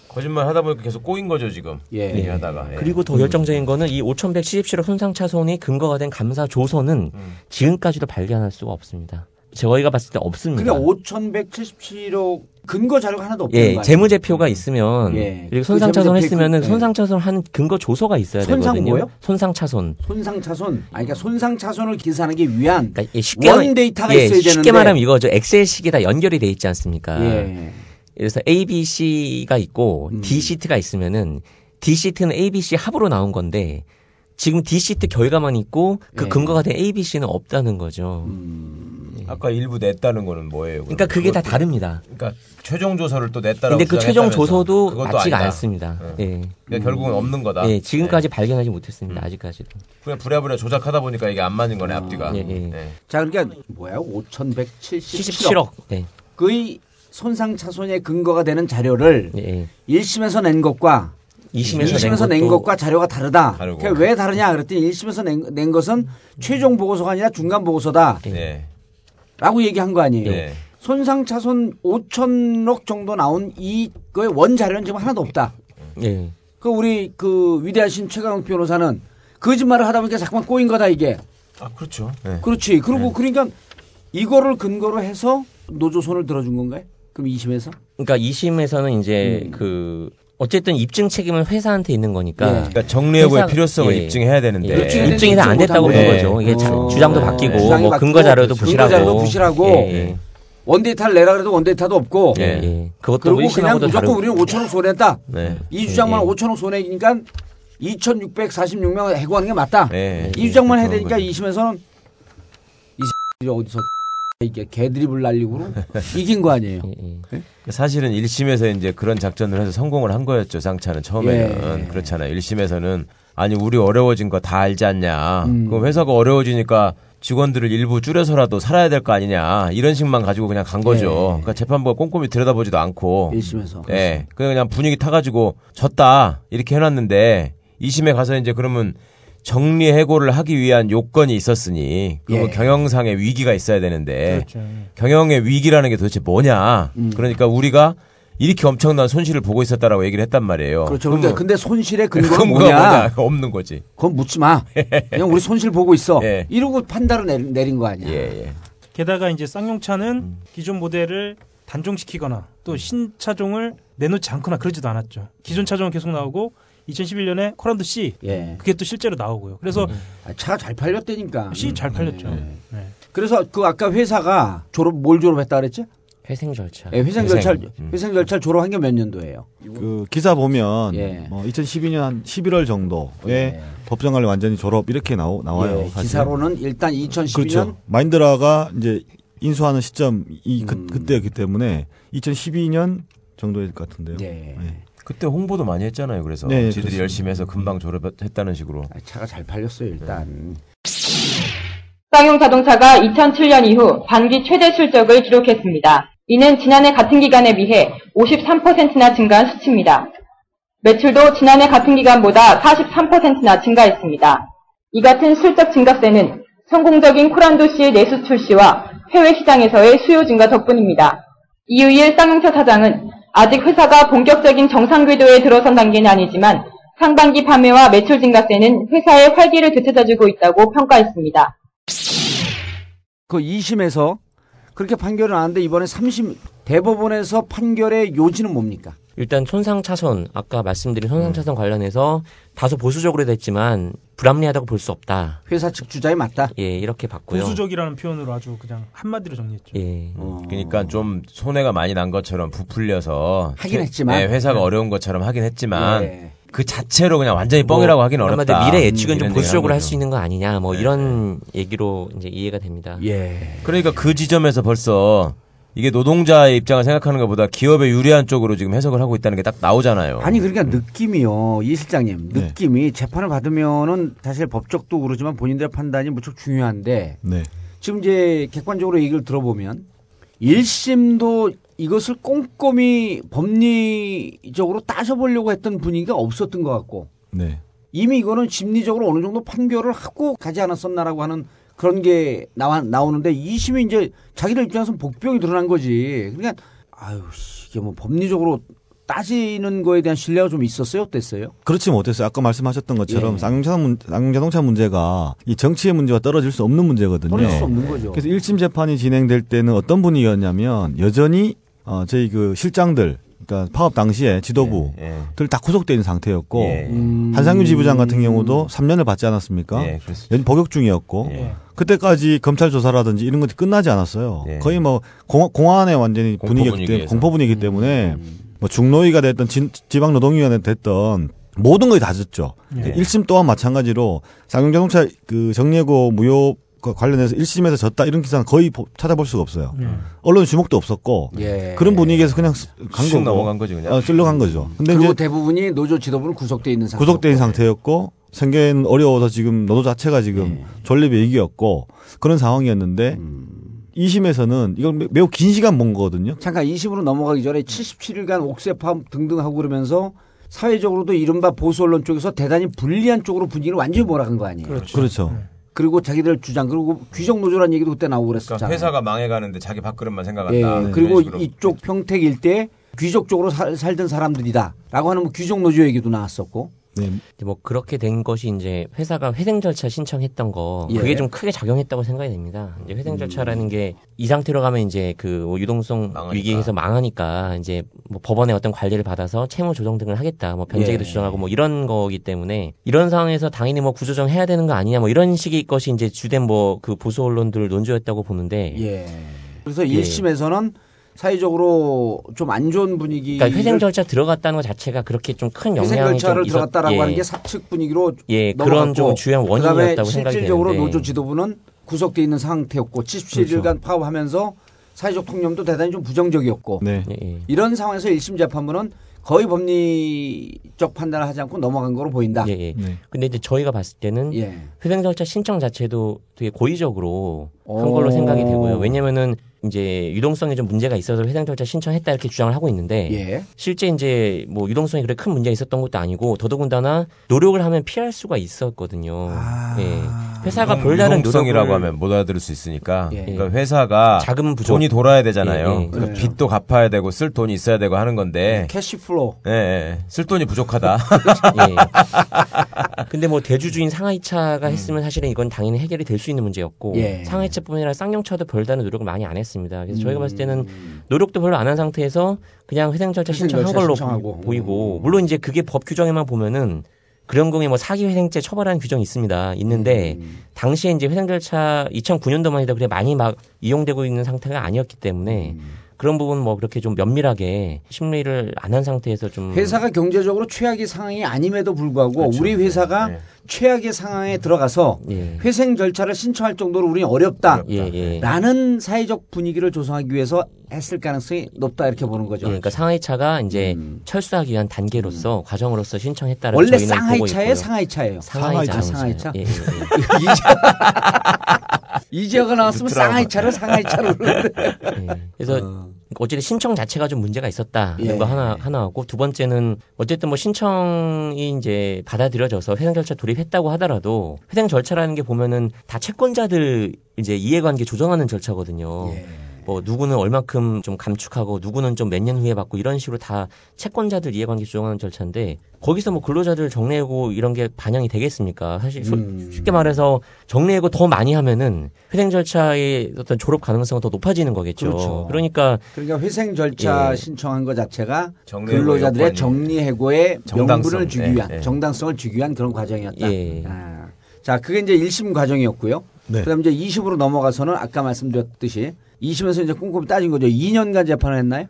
거짓말 하다 보니까 계속 꼬인 거죠 지금. 예. 얘기하다가. 예. 그리고 더 열정적인 거는 이 5177억 손상차손이 근거가 된 감사 조서는 지금까지도 발견할 수가 없습니다. 저희가 봤을 때 없습니다. 그러니까 5,177억 근거 자료가 하나도 없는 예, 거 재무제표가 있으면 예. 그리고 그 손상차손 했으면은 그- 예. 손상차손 한 근거 조서가 있어야 손상 되거든요. 뭐요? 손상차손. 손상차손, 아니 그러니까 손상차손을 계산하기 위한 예, 쉽게 원 말- 데이터가 예, 있어야 되는데 쉽게 말하면 이거죠. 엑셀식이 다 연결이 돼 있지 않습니까? 예. 그래서 A, B, C가 있고 음. D 시트가 있으면은 D 시트는 A, B, C 합으로 나온 건데 지금 D 시트 결과만 있고 그 예. 근거가 된 A, B, C는 없다는 거죠. 아까 일부 냈다는 거는 뭐예요? 그러니까 그게 다 다릅니다. 그러니까 최종 조서를 또 냈다라고. 근데 그 최종. 조서도 그것도 맞지가 아니다. 않습니다. 예. 그러니까 결국은 없는 거다. 예, 지금까지 발견하지 못했습니다. 아직까지도. 그냥 부랴부랴 조작하다 보니까 이게 안 맞는 거네 앞뒤가. 예, 예. 네. 자 그러니까 뭐야 5,177억 77억. 네. 그의 손상 차손의 근거가 되는 자료를 예. 1심에서 낸 것과 2심에서 낸, 낸 것과 자료가 다르다. 다르고. 그게 왜 다르냐 그랬더니 1심에서 낸, 낸 것은 최종 보고서가 아니라 중간 보고서다. 네. 라고 얘기한 거 아니에요. 네. 손상 차손 5천억 정도 나온 이거의 원 자료는 지금 하나도 없다. 예. 그 우리 그 위대하신 최강욱 변호사는 거짓말을 하다 보니까 자꾸만 꼬인 거다 이게. 아 그렇죠. 네. 그렇지. 그리고 그러니까 이거를 근거로 해서 노조 손을 들어준 건가요? 그럼 2심에서? 그러니까 2심에서는 이제 음. 그 어쨌든 입증 책임은 회사한테 있는 거니까. 예. 그러니까 회사- 필요성을 예. 입증해야 되는데 예. 입증이 다 안 됐다고 보는 네. 거죠. 이게 자- 어. 주장도 바뀌고 주장이 뭐 바뀌고, 근거 자료도 근거 부실하고. 자료도 부실하고 예, 예. 원데이터를 내라 그래도 원데이터도 없고. 예, 예. 그것도 그리고 그냥 무조건 다르고. 우리는 5천억 손해했다. 네. 이 주장만 예. 5천억 손해니까 2,646명 해고하는 게 맞다. 네. 이 주장만 해야 되니까 거죠. 2심에서는 이 *laughs* 어디서 이게 개드립을 날리고 이긴 거 아니에요. *laughs* 예, 사실은 1심에서 이제 그런 작전을 해서 성공을 한 거였죠. 쌍차는 처음에는 예. 그렇잖아요. 1심에서는 아니 우리 어려워진 거 다 알지 않냐. 음. 그럼 회사가 어려워지니까 직원들을 일부 줄여서라도 살아야 될 거 아니냐. 이런 식만 가지고 그냥 간 거죠. 예. 그러니까 재판부가 꼼꼼히 들여다보지도 않고 1심에서. 예. 그냥 그냥 분위기 타가지고 졌다 이렇게 해놨는데 2심에 가서 이제 그러면 정리 해고를 하기 위한 요건이 있었으니 그러면 예. 경영상의 위기가 있어야 되는데 그렇죠. 경영의 위기라는 게 도대체 뭐냐? 음. 그러니까 우리가 이렇게 엄청난 손실을 보고 있었다라고 얘기를 했단 말이에요. 그렇죠. 근데, 뭐- 근데 손실의 근거가 *laughs* 근거가 뭐냐? 없는 거지. 그건 묻지 마. 그냥 우리 손실 보고 있어. *laughs* 예. 이러고 판단을 내린, 내린 거 아니야. 예, 예. 게다가 이제 쌍용차는 음. 기존 모델을 단종시키거나 또 신차종을 내놓지 않거나 그러지도 않았죠. 기존 차종은 계속 나오고 2011년에 코란도 C 예. 그게 또 실제로 나오고요. 그래서 아, 차가 잘 팔렸다니까. C 잘 팔렸죠. 네. 그래서 그 아까 회사가 졸업 뭘 졸업했다 그랬지? 회생 절차. 예, 회생. 절차 음. 회생 절차 졸업한 게 몇 년도예요? 그 기사 보면 예. 뭐 2012년 한 11월 정도에 예. 법정 관리 완전히 졸업 이렇게 나오, 나와요. 예, 사실. 기사로는 일단 2012년 그렇죠. 마인드라가 이제 인수하는 시점 이 그, 음. 그때였기 때문에 2012년 정도일 것 같은데요. 예. 네. 그때 홍보도 많이 했잖아요. 그래서 네, 지들이 그렇습니다. 열심히 해서 금방 졸업했다는 식으로. 아, 차가 잘 팔렸어요 일단. 쌍용 자동차가 2007년 이후 반기 최대 실적을 기록했습니다. 이는 지난해 같은 기간에 비해 53%나 증가한 수치입니다. 매출도 지난해 같은 기간보다 43%나 증가했습니다. 이 같은 실적 증가세는 성공적인 코란도 씨의 내수 출시와 해외 시장에서의 수요 증가 덕분입니다. 이유일 쌍용차 사장은 아직 회사가 본격적인 정상 궤도에 들어선 단계는 아니지만 상반기 판매와 매출 증가세는 회사의 활기를 되찾아주고 있다고 평가했습니다. 그 2심에서 그렇게 판결을 하는데 이번에 3심 대법원에서 판결의 요지는 뭡니까? 일단 손상 차선 아까 말씀드린 손상 차선 관련해서 다소 보수적으로 됐지만 불합리하다고 볼 수 없다. 회사 측 주장이 맞다. 예, 이렇게 봤고요. 보수적이라는 표현으로 아주 그냥 한마디로 정리했죠. 예. 그러니까 좀 손해가 많이 난 것처럼 부풀려서 하긴 회- 했지만. 네, 회사가 어려운 것처럼 하긴 했지만 예. 그 자체로 그냥 완전히 뻥이라고 하긴 어렵다. 미래 예측은 음, 좀 보수적으로 할한수 있는 거 아니냐, 뭐 이런 얘기로 이제 이해가 됩니다. 예. 그러니까 그 지점에서 벌써 이게 노동자의 입장을 생각하는 것보다 기업에 유리한 쪽으로 지금 해석을 하고 있다는 게 딱 나오잖아요. 아니 그러니까 느낌이요 이 실장님 네. 느낌이 재판을 받으면은 사실 법적도 그러지만 본인들의 판단이 무척 중요한데 네. 지금 이제 객관적으로 얘기를 들어보면 1심도 이것을 꼼꼼히 법리적으로 따져보려고 했던 분위기가 없었던 것 같고 네. 이미 이거는 심리적으로 어느 정도 판결을 하고 가지 않았었나라고 하는 그런 게 나와 나오는데 2심이 이제 자기들 입장에서는 복병이 드러난 거지. 그러니까 아유 씨, 이게 뭐 법리적으로 따지는 거에 대한 신뢰가 좀 있었어요? 어땠어요? 그렇지 못했어요. 아까 말씀하셨던 것처럼 예. 쌍용자동차 문제가 이 정치의 문제와 떨어질 수 없는 문제거든요. 떨어질 수 없는 거죠. 그래서 1심 재판이 진행될 때는 어떤 분위기였냐면 여전히 어, 저희 그 실장들 그러니까 파업 당시에 지도부들 다 구속돼 있는 상태였고 예. 음. 한상규 지부장 같은 경우도 3년을 받지 않았습니까? 예, 그렇습니다. 연 복역 중이었고 예. 그때까지 검찰 조사라든지 이런 것이 끝나지 않았어요. 예. 거의 뭐 공, 공안의 완전히 분위기였기 때문에. 공포 분위기 때문에 뭐 중노위가 됐던 진- 지방 노동위원회 됐던 모든 것이 다 졌죠. 예. 1심 또한 마찬가지로 쌍용자동차 그 정예고 무효 과 관련해서 1심에서 졌다 이런 기사는 거의 보- 찾아볼 수가 없어요. 언론 주목도 없었고 예. 그런 분위기에서 그냥 간쑥 거고 넘어간 거지, 그냥. 어, 찔러간 거죠. 근데 그리고 이제 대부분이 노조 지도부는 구속돼 있는 상태. 구속된 상태였고 생계는 어려워서 지금 노조 자체가 지금 예. 존립 위기였고 그런 상황이었는데 음. 2심에서는 이건 매- 매우 긴 시간 본 거거든요. 잠깐 2심으로 넘어가기 전에 77일간 옥새 파업 등등 하고 그러면서 사회적으로도 이른바 보수 언론 쪽에서 대단히 불리한 쪽으로 분위기를 완전히 몰아간 거 아니에요. 그렇죠. 그 리고 자기들 주장 그리고 귀족 노조라는 얘기도 그때 나오고 그러니까 그랬었잖아요. 회사가 망해가는데 자기 밥그릇만 생각한다. 예, 이런 그리고. 이쪽 평택 일대 귀족 쪽으로 살, 살던 사람들이다라고 하는 뭐 귀족 노조 얘기도 나왔었고. 뭐 그렇게 된 것이 이제 회사가 회생 절차 신청했던 거 예. 그게 좀 크게 작용했다고 생각이 됩니다. 이제 회생 절차라는 게이 상태로 가면 이제 그 뭐 유동성 위기에서 망하니까 이제 뭐 법원의 어떤 관리를 받아서 채무 조정 등을 하겠다, 뭐 변제기도 예. 조정하고 뭐 이런 거기 때문에 이런 상황에서 당연히 뭐 구조정 해야 되는 거 아니냐, 뭐 이런 식의 것이 이제 주된 뭐 그 보수 언론들 논조였다고 보는데. 예. 그래서 예. 1심에서는 사회적으로 좀 안 좋은 분위기. 그러니까 회생 절차 들어갔다는 것 자체가 그렇게 좀큰 회생 영향이 절차를 좀 있었- 들어갔다라고 예. 하는 게 사측 분위기로 예, 넘어갔고 그런 좀 주요한 원인이었다고 생각이 실질적으로 되는데. 노조 지도부는 구속돼 있는 상태였고 77일간 그렇죠. 파업하면서 사회적 통념도 대단히 좀 부정적이었고 네. 예, 이런 상황에서 1심 재판부는 거의 법리적 판단을 하지 않고 넘어간 거로 보인다. 예, 예. 근데 이제 저희가 봤을 때는 예. 회생 절차 신청 자체도 되게 고의적으로 한 오. 걸로 생각이 되고요. 왜냐면은 이제 유동성에 좀 문제가 있어서 회생 절차 신청했다 이렇게 주장을 하고 있는데 예. 실제 이제 뭐 유동성이 그렇게 큰 문제가 있었던 것도 아니고 더더군다나 노력을 하면 피할 수가 있었거든요. 아. 예. 회사가 유동- 별다른 유동성이라고 노력을 하면 못 알아들을 수 있으니까 예. 그러니까 회사가 자금 부족. 돈이 돌아야 되잖아요. 예, 예. 그래서 네. 빚도 갚아야 되고 쓸 돈이 있어야 되고 하는 건데 cash flow. 예, 예. 쓸 돈이 부족하다. 예. *laughs* 근데 뭐 대주주인 상하이차가 했으면 사실은 이건 당연히 해결이 될 수 있는 문제였고 예. 상하이차 뿐 아니라 쌍용차도 별다른 노력을 많이 안 했습니다. 그래서 음. 저희가 봤을 때는 노력도 별로 안 한 상태에서 그냥 회생 절차 신청한 걸로 신청하고. 음. 보, 이고 물론 이제 그게 법 규정에만 보면은 그런 경우에 뭐 사기 회생죄 처벌하는 규정이 있습니다. 있는데 음. 당시에 이제 회생 절차 2009년도만 해도 그래 많이 막 이용되고 있는 상태가 아니었기 때문에 음. 그런 부분 뭐 그렇게 좀 면밀하게 심리를 안 한 상태에서 좀 회사가 경제적으로 최악의 상황이 아님에도 불구하고 그렇죠. 우리 회사가 네. 최악의 상황에 들어가서 회생 절차를 신청할 정도로 우리는 어렵다. 예, 예. 라는 사회적 분위기를 조성하기 위해서 했을 가능성이 높다 이렇게 보는 거죠. 예, 그러니까 상하이차가 이제 철수하기 위한 단계로서 과정으로서 음. 원래 저희는 보고 쌍하이차예요, 있고요. 상하이차예요. 상하이차. 아, 상하이차. 예, 예, *laughs* 이지어가 나왔으면 쌍하이차를 상하이차로 예. 그래서 어쨌든 신청 자체가 좀 문제가 있었다 이런 예. 거 하나 하나하고 두 번째는 어쨌든 뭐 신청이 이제 받아들여져서 회생 절차 돌입했다고 하더라도 회생 절차라는 게 보면은 다 채권자들 이제 이해관계 조정하는 절차거든요. 예. 뭐 누구는 얼마큼 좀 감축하고 누구는 좀 몇 년 후에 받고 이런 식으로 다 채권자들 이해관계 조정하는 절차인데 거기서 뭐 근로자들 정리해고 이런 게 반영이 되겠습니까? 사실 소- 음. 쉽게 말해서 정리해고 더 많이 하면은 회생 절차의 어떤 졸업 가능성은 더 높아지는 거겠죠. 그렇죠. 러니까 그러니까 회생 절차 예. 신청한 것 자체가 근로자들의 정당성, 명분을 주기 예, 위한 예. 정당성을 주기 위한 그런 과정이었다. 예. 아. 자, 그게 이제 1심 과정이었고요. 네. 그다음 이제 2심으로 넘어가서는 아까 말씀드렸듯이 2심에서 이제 꼼꼼히 따진 거죠. 2년간 재판을 했나요?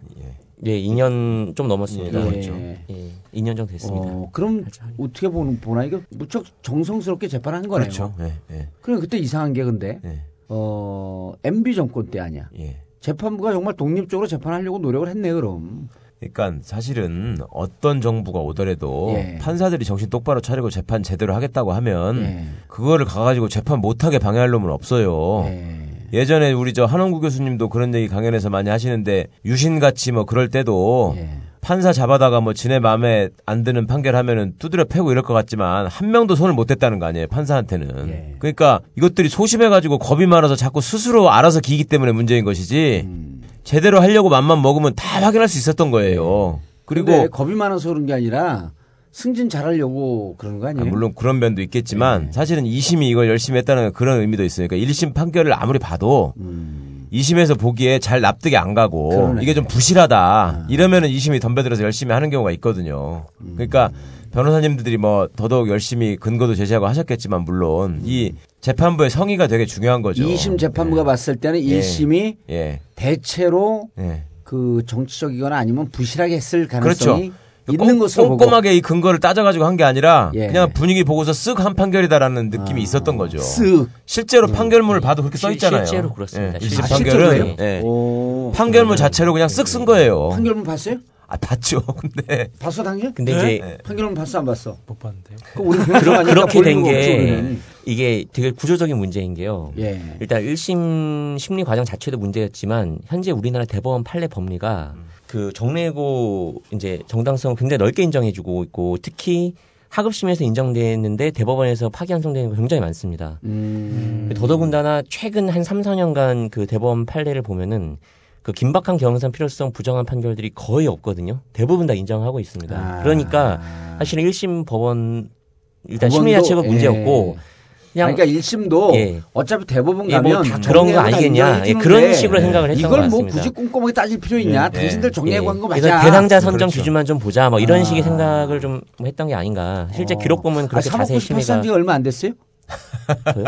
예, 2년 좀 넘었습니다. 예. 그렇죠. 예, 2년 정도 됐습니다. 어, 그럼 어떻게 보는 보나 이거 무척 정성스럽게 재판한 거네요. 그렇죠. 예, 예. 그럼 그때 이상한 게 근데 어 MB 정권 때 아니야. 예. 재판부가 정말 독립적으로 재판하려고 노력을 했네 그럼. 그러니까 사실은 어떤 정부가 오더라도 예. 판사들이 정신 똑바로 차리고 재판 제대로 하겠다고 하면 예. 그거를 가가지고 재판 못하게 방해할 놈은 없어요. 예. 전에 우리 저 한원구 교수님도 그런 얘기 강연에서 많이 하시는데 유신같이 뭐 그럴 때도 예. 판사 잡아다가 뭐 지네 마음에 안 드는 판결하면은 두드려 패고 이럴 것 같지만 한 명도 손을 못 댔다는 거 아니에요 판사한테는 예. 그러니까 이것들이 소심해가지고 겁이 많아서 자꾸 스스로 알아서 기기 때문에 문제인 것이지 음. 제대로 하려고 맘만 먹으면 다 확인할 수 있었던 거예요 그리고 근데 겁이 많아서 그런 게 아니라 승진 잘하려고 그런 거 아, 아니에요? 물론 그런 면도 있겠지만 네. 사실은 2심이 이걸 열심히 했다는 그런 의미도 있으니까 1심 판결을 아무리 봐도 2심에서 보기에 잘 납득이 안 가고 음. 그러네. 아. 이게 좀 부실하다 이러면은 2심이 덤벼들어서 열심히 하는 경우가 있거든요. 음. 그러니까 변호사님들이 뭐 더더욱 열심히 근거도 제시하고 하셨겠지만 물론 이 재판부의 성의가 되게 중요한 거죠. 2심 재판부가 봤을 때는 예. 1심이 예. 대체로 예. 그 정치적이거나 아니면 부실하게 했을 그렇죠. 가능성이 있는 것으로 보고 꼼꼼하게 이 근거를 따져가지고 한 게 아니라 예. 그냥 분위기 보고서 쓱 한 판결이다라는 느낌이 있었던 거죠. 쓱. 실제로 판결문을 봐도 그렇게 써 실- 있잖아요. 실제로 그렇습니다. 예, 1심 아, 판결은? 예. 오. 판결문 자체로 그냥 쓱 쓴 거예요. 판결문 봤어요? 아 봤죠. *laughs* 근데 봤어 당신? 근데 이제 네. 판결문 봤어 안 봤어? 못 봤는데요. 그 우리 *laughs* 그러, 그렇게 볼된 이유가 없죠, 게 우리는. 이게 되게 구조적인 문제인 게요. 예. 일단 1심 심리 과정 자체도 문제였지만 현재 우리나라 대법원 판례 법리가 그 정례고 이제 정당성 굉장히 넓게 인정해주고 있고 특히 하급심에서 인정됐는데 대법원에서 파기환송되는 거 굉장히 많습니다. 음. 더더군다나 최근 한 3, 4년간 그 대법원 판례를 보면은 그 긴박한 경선 필요성 부정한 판결들이 거의 없거든요. 대부분 다 인정하고 있습니다. 아. 그러니까 사실은 1심 법원 일단 심리 자체가 예. 문제였고 그냥 그러니까 1심도 예. 어차피 대법원 예, 뭐 가면 다 그런 거 아니겠냐. 예, 그런 식으로 생각을 했던 이걸 것뭐 같습니다. 굳이 꼼꼼하게 따질 필요 있냐? 예. 당신들 정리하고 예. 한거 그래서 맞아. 대상자 선정 그렇죠. 기준만 좀 보자. 뭐 이런 아. 식의 생각을 좀 했던 게 아닌가. 실제 기록 보면 그렇게 아, 자세히 3억 98산 심의가 지가 얼마 안 됐어요?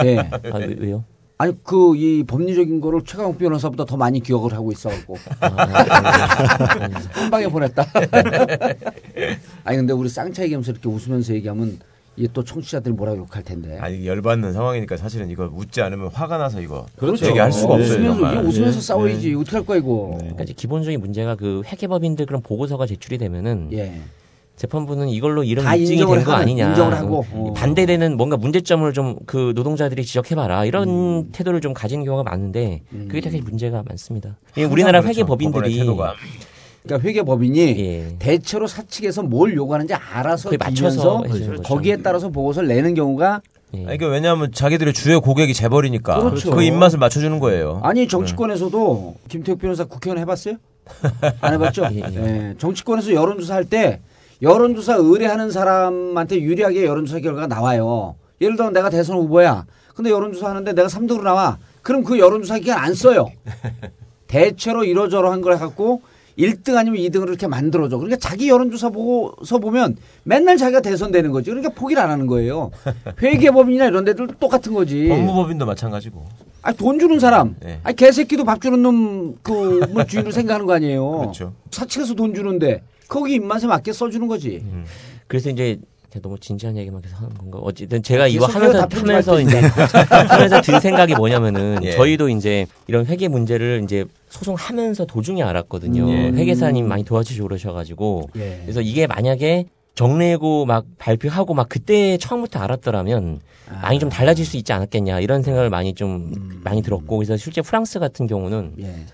네. 아, 왜- 왜요? 아니 그 이 법리적인 거를 최강욱 변호사보다 더 많이 기억을 하고 있어갖고 *laughs* 한 방에 보냈다. *laughs* 아니 근데 우리 쌍차 얘기하면서 이렇게 웃으면서 얘기하면 이게 또 청취자들이 뭐라고 욕할 텐데. 아니 열받는 상황이니까 사실은 이거 웃지 않으면 화가 나서 이거 그렇죠. 얘기할 수가 어, 없어요. 웃으면서. 이거 웃으면서 싸워야지 어떻게 할 거야 이거. 그러니까 이제 기본적인 문제가 그 회계법인들 그런 보고서가 제출이 되면은 예. 재판부는 이걸로 다 입증이 된 거 아니냐. 인정을 하고. 어. 반대되는 뭔가 문제점을 좀 그 노동자들이 지적해봐라. 이런 음. 태도를 좀 가진 경우가 많은데 그게 되게 문제가 많습니다. 이 우리나라 그렇죠. 회계법인들이 그러니까 회계법인이 대체로 사측에서 뭘 요구하는지 알아서 맞춰서 거죠. 거기에 따라서 보고서를 내는 경우가 예. 아니, 그러니까 왜냐하면 자기들의 주요 고객이 재벌이니까 그렇죠. 그 입맛을 맞춰주는 거예요. 아니 정치권에서도 김태욱 변호사 국회의원 해봤어요? *laughs* 안 해봤죠? 예, 정치권에서 여론조사 할 때 여론조사 의뢰하는 사람한테 유리하게 여론조사 결과가 나와요. 예를 들어 내가 대선 후보야. 근데 여론조사 하는데 내가 3등으로 나와. 그럼 그 여론조사 기간 안 써요. *laughs* 대체로 이러저러한 걸 갖고 1등 아니면 2등을 이렇게 만들어줘. 그러니까 자기 여론조사 보고서 보면 맨날 자기가 대선되는 거지. 그러니까 포기를 안 하는 거예요. *laughs* 회계법인이나 이런 데들 똑같은 거지. 법무법인도 마찬가지고. 아니 돈 주는 사람. 네. 아니 개새끼도 밥 주는 놈 그 뭐 주인을 *laughs* 생각하는 거 아니에요. 그렇죠. 사측에서 돈 주는데 거기 입맛에 맞게 써주는 거지. 음. 그래서 이제 너무 진지한 얘기만 계속 하는 건가? 어쨌든 제가 이거 하면서 하면서 할 이제 *laughs* 하면서 든 생각이 뭐냐면은 예. 저희도 이제 이런 회계 문제를 이제 소송하면서 도중에 알았거든요. 예. 회계사님 많이 도와주시고 그러셔가지고 예. 그래서 이게 만약에 정리해고 막 발표하고 막 그때 처음부터 알았더라면 많이 좀 달라질 수 있지 않았겠냐 이런 생각을 많이 좀 많이 들었고 그래서 실제 프랑스 같은 경우는 예.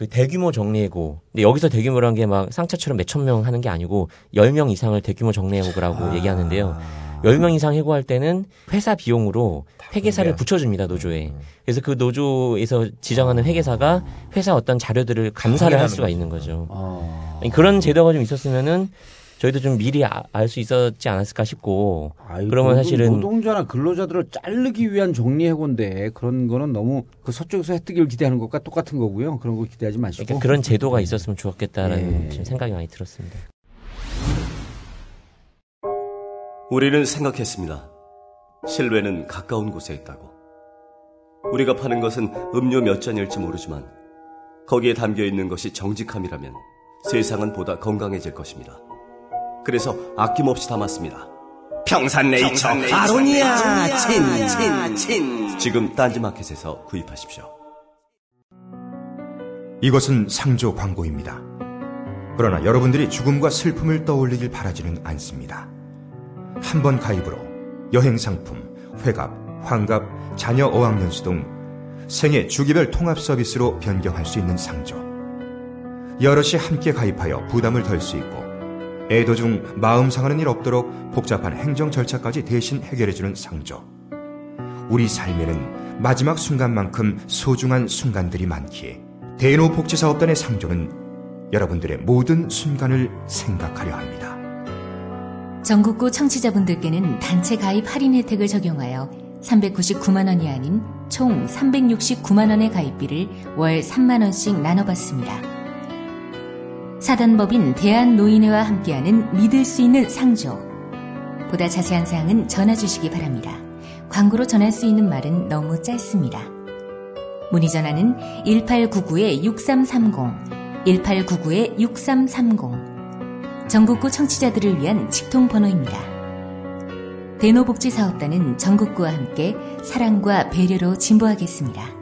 그 대규모 정리해고 근데 여기서 대규모란 게막 쌍차처럼 몇천 명 하는 게 아니고 10명 이상을 대규모 정리해고라고 얘기하는데요. 10명 이상 해고할 때는 회사 비용으로 회계사를 붙여줍니다, 노조에. 그래서 그 노조에서 지정하는 회계사가 회사 어떤 자료들을 감사를 할 수가 있는 거죠. 어. 아니, 그런 제도가 좀 있었으면은 저희도 좀 미리 알수 있었지 않았을까 싶고 그러면 노동- 사실은 노동자나 근로자들을 자르기 위한 정리해고인데 그런 거는 너무 그 서쪽에서 혜택을 기대하는 것과 똑같은 거고요. 그런 거 기대하지 마시고. 그러니까 그런 제도가 있었으면 좋았겠다라는 예. 지금 생각이 많이 들었습니다. 우리는 생각했습니다. 실외는 가까운 곳에 있다고. 우리가 파는 것은 음료 몇 잔일지 모르지만 거기에 담겨 있는 것이 정직함이라면 세상은 보다 건강해질 것입니다. 그래서 아낌없이 담았습니다. 평산네이처 아로니아 친 친 친 지금 딴지마켓에서 구입하십시오. 이것은 상조 광고입니다. 그러나 여러분들이 죽음과 슬픔을 떠올리길 바라지는 않습니다. 한 번 가입으로 여행 상품, 회갑, 환갑, 자녀 어학연수 등 생애 주기별 통합 서비스로 변경할 수 있는 상조. 여럿이 함께 가입하여 부담을 덜 수 있고 애도 중 마음 상하는 일 없도록 복잡한 행정 절차까지 대신 해결해주는 상조. 우리 삶에는 마지막 순간만큼 소중한 순간들이 많기에 대노복지사업단의 상조는 여러분들의 모든 순간을 생각하려 합니다. 전국구 청취자분들께는 단체 가입 할인 혜택을 적용하여 399만 원이 아닌 총 369만 원의 가입비를 월 3만 원씩 나눠 받습니다. 사단법인 대한노인회와 함께하는 믿을 수 있는 상조. 보다 자세한 사항은 전화 주시기 바랍니다. 광고로 전할 수 있는 말은 너무 짧습니다. 문의 전화는 1899-6330, 1899-6330. 전국구 청취자들을 위한 직통 번호입니다. 대노복지사업단은 전국구와 함께 사랑과 배려로 진보하겠습니다.